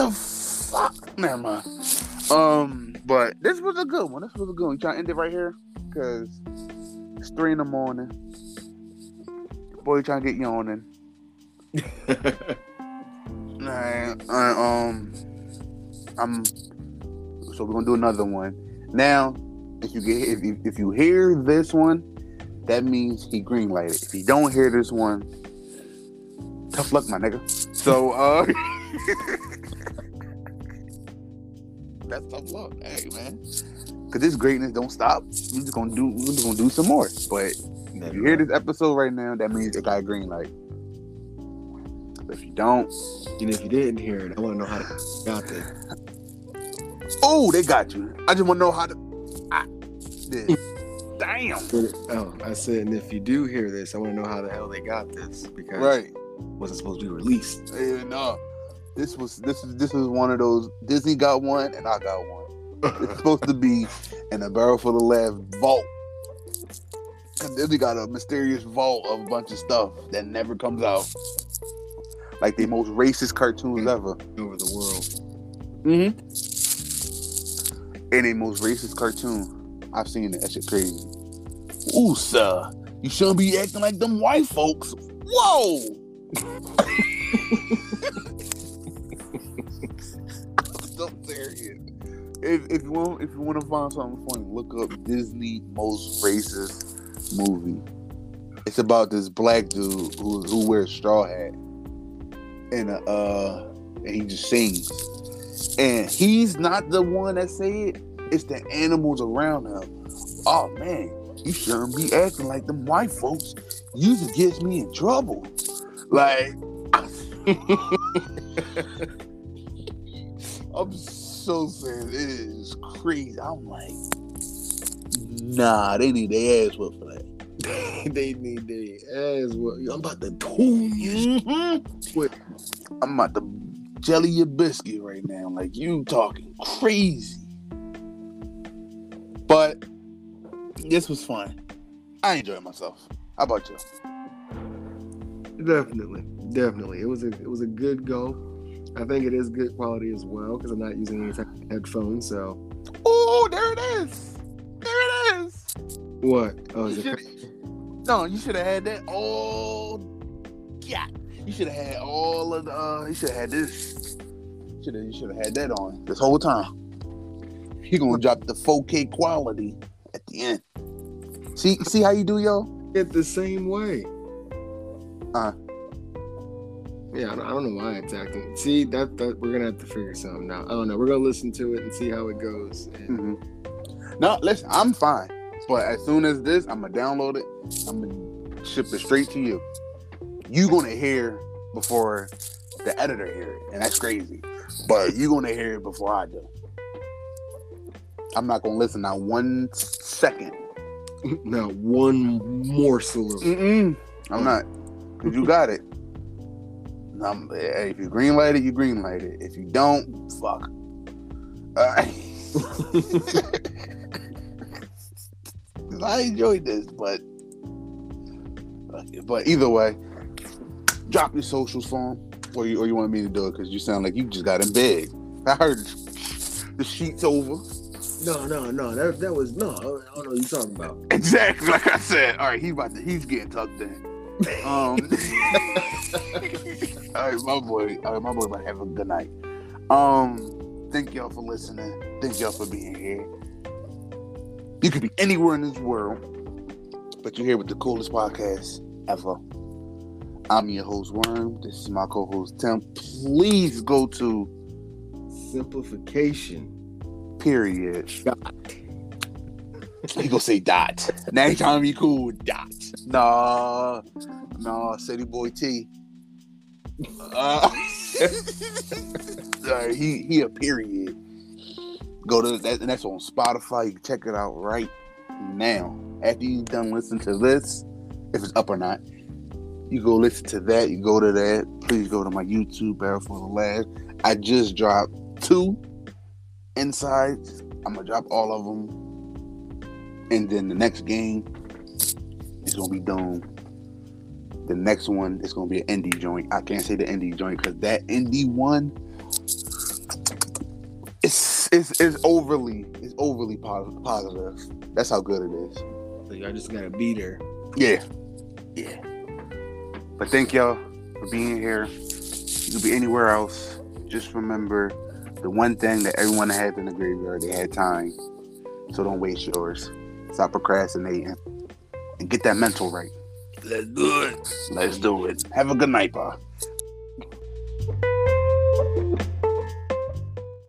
the fuck? Never mind. Um, but this was a good one. This was a good one. Trying to end it right here? Because it's three in the morning. Boy, trying to get yawning. <laughs> Alright, um, I'm. So we're gonna do another one. Now, if you get if you, if you hear this one, that means he green lighted. If you don't hear this one, tough luck, my nigga. So, uh, <laughs> that's tough luck. Hey, man, because this greatness don't stop. We just gonna do. We're just gonna do some more. But if you hear this episode right now, that means it got a green light. But if you don't, And if you didn't hear it, I want to know how to got there. oh, they got you. I just want to know how to. I, this. Damn. Oh, I said, and if you do hear this, I want to know how the hell they got this because Right. it wasn't supposed to be released. Yeah, no. This was this is this is one of those Disney got one and I got one. It's <laughs> supposed to be in a barrel full of lead vault. Cause Disney got a mysterious vault of a bunch of stuff that never comes out. Like the most racist cartoons ever. over the world. Mm-hmm. And the most racist cartoon. I've seen it. That shit crazy. Ooh, sir. You shouldn't be acting like them white folks. Whoa! <laughs> If, if you want, if you want to find something funny, look up Disney most racist movie. It's about this black dude who who wears straw hat and uh, and he just sings. And he's not the one that say it. It's the animals around him. Oh man, you shouldn't be acting like them white folks. Usually gets me in trouble. Like <laughs> I'm so serious. It is crazy. I'm like, nah, they need their ass whooped for that. <laughs> they need their ass. Well, I'm about to tune you. Mm-hmm. I'm about to jelly your biscuit right now. Like you talking crazy. But this was fun. I enjoyed myself. How about you? Definitely, definitely. It was a it was a good go. I think it is good quality as well because I'm not using any type of headphones. So Oh, there it is. There it is. what? Oh, You it, no, you should have had that all. Yeah, you should have had all of the. Uh, you should have had this. Should have. You should have had that on this whole time. He gonna drop the 4K quality at the end. See, see how you do, yo? it the same way? Uh. Yeah, I don't, I don't know why it's acting. See, that, that we're gonna have to figure something out. I don't know. We're gonna listen to it and see how it goes. And Mhm. No, listen, I'm fine. But as soon as this, I'm gonna download it. I'm gonna ship it straight to you. You gonna hear before the editor hear it, and that's crazy. But you gonna hear it before I do. I'm not gonna listen not one second. <laughs> now one morsel of Mm-mm. I'm not. Cause you got it. Um, hey, if you green light it, you green light it. If you don't, fuck. Uh, 'Cause <laughs> I enjoyed this, but but either way, drop your socials for 'em, or you or you want me to do it because you sound like you just got in bed. I heard the sheets over. No, no, no. That that was no. I don't know what you're talking about. Exactly like I said. All right, he's about to he's getting tucked in. Um, <laughs> all right, my boy. All right, my boy. To have a good night. Um, thank y'all for listening. Thank y'all for being here. You could be anywhere in this world, but you're here with the coolest podcast ever. I'm your host Worm. This is my co-host Tim. Please go to Simplification. period. <laughs> He gonna say dot. Next time you cool dot. Nah, nah, City Boy T. Uh, <laughs> sorry, he he a period. Go to that, and that's on Spotify. You can check it out right now. After you done listening to this, if it's up or not, you go listen to that. You go to that. Please go to my YouTube, Barrel Full of Laughs. I just dropped two insides. I'm gonna drop all of them and then the next game is gonna be Doom. The next one is gonna be an indie joint. I can't say the indie joint because that indie one it's it's, it's overly it's overly positive. That's how good it is. So y'all just gotta be there. Yeah, yeah. But thank y'all for being here. You could be anywhere else. Just remember the one thing that everyone had in the graveyard. They had time, so don't waste yours. Stop procrastinating and get that mental right. Let's do it. Let's do it. Have a good night, bro.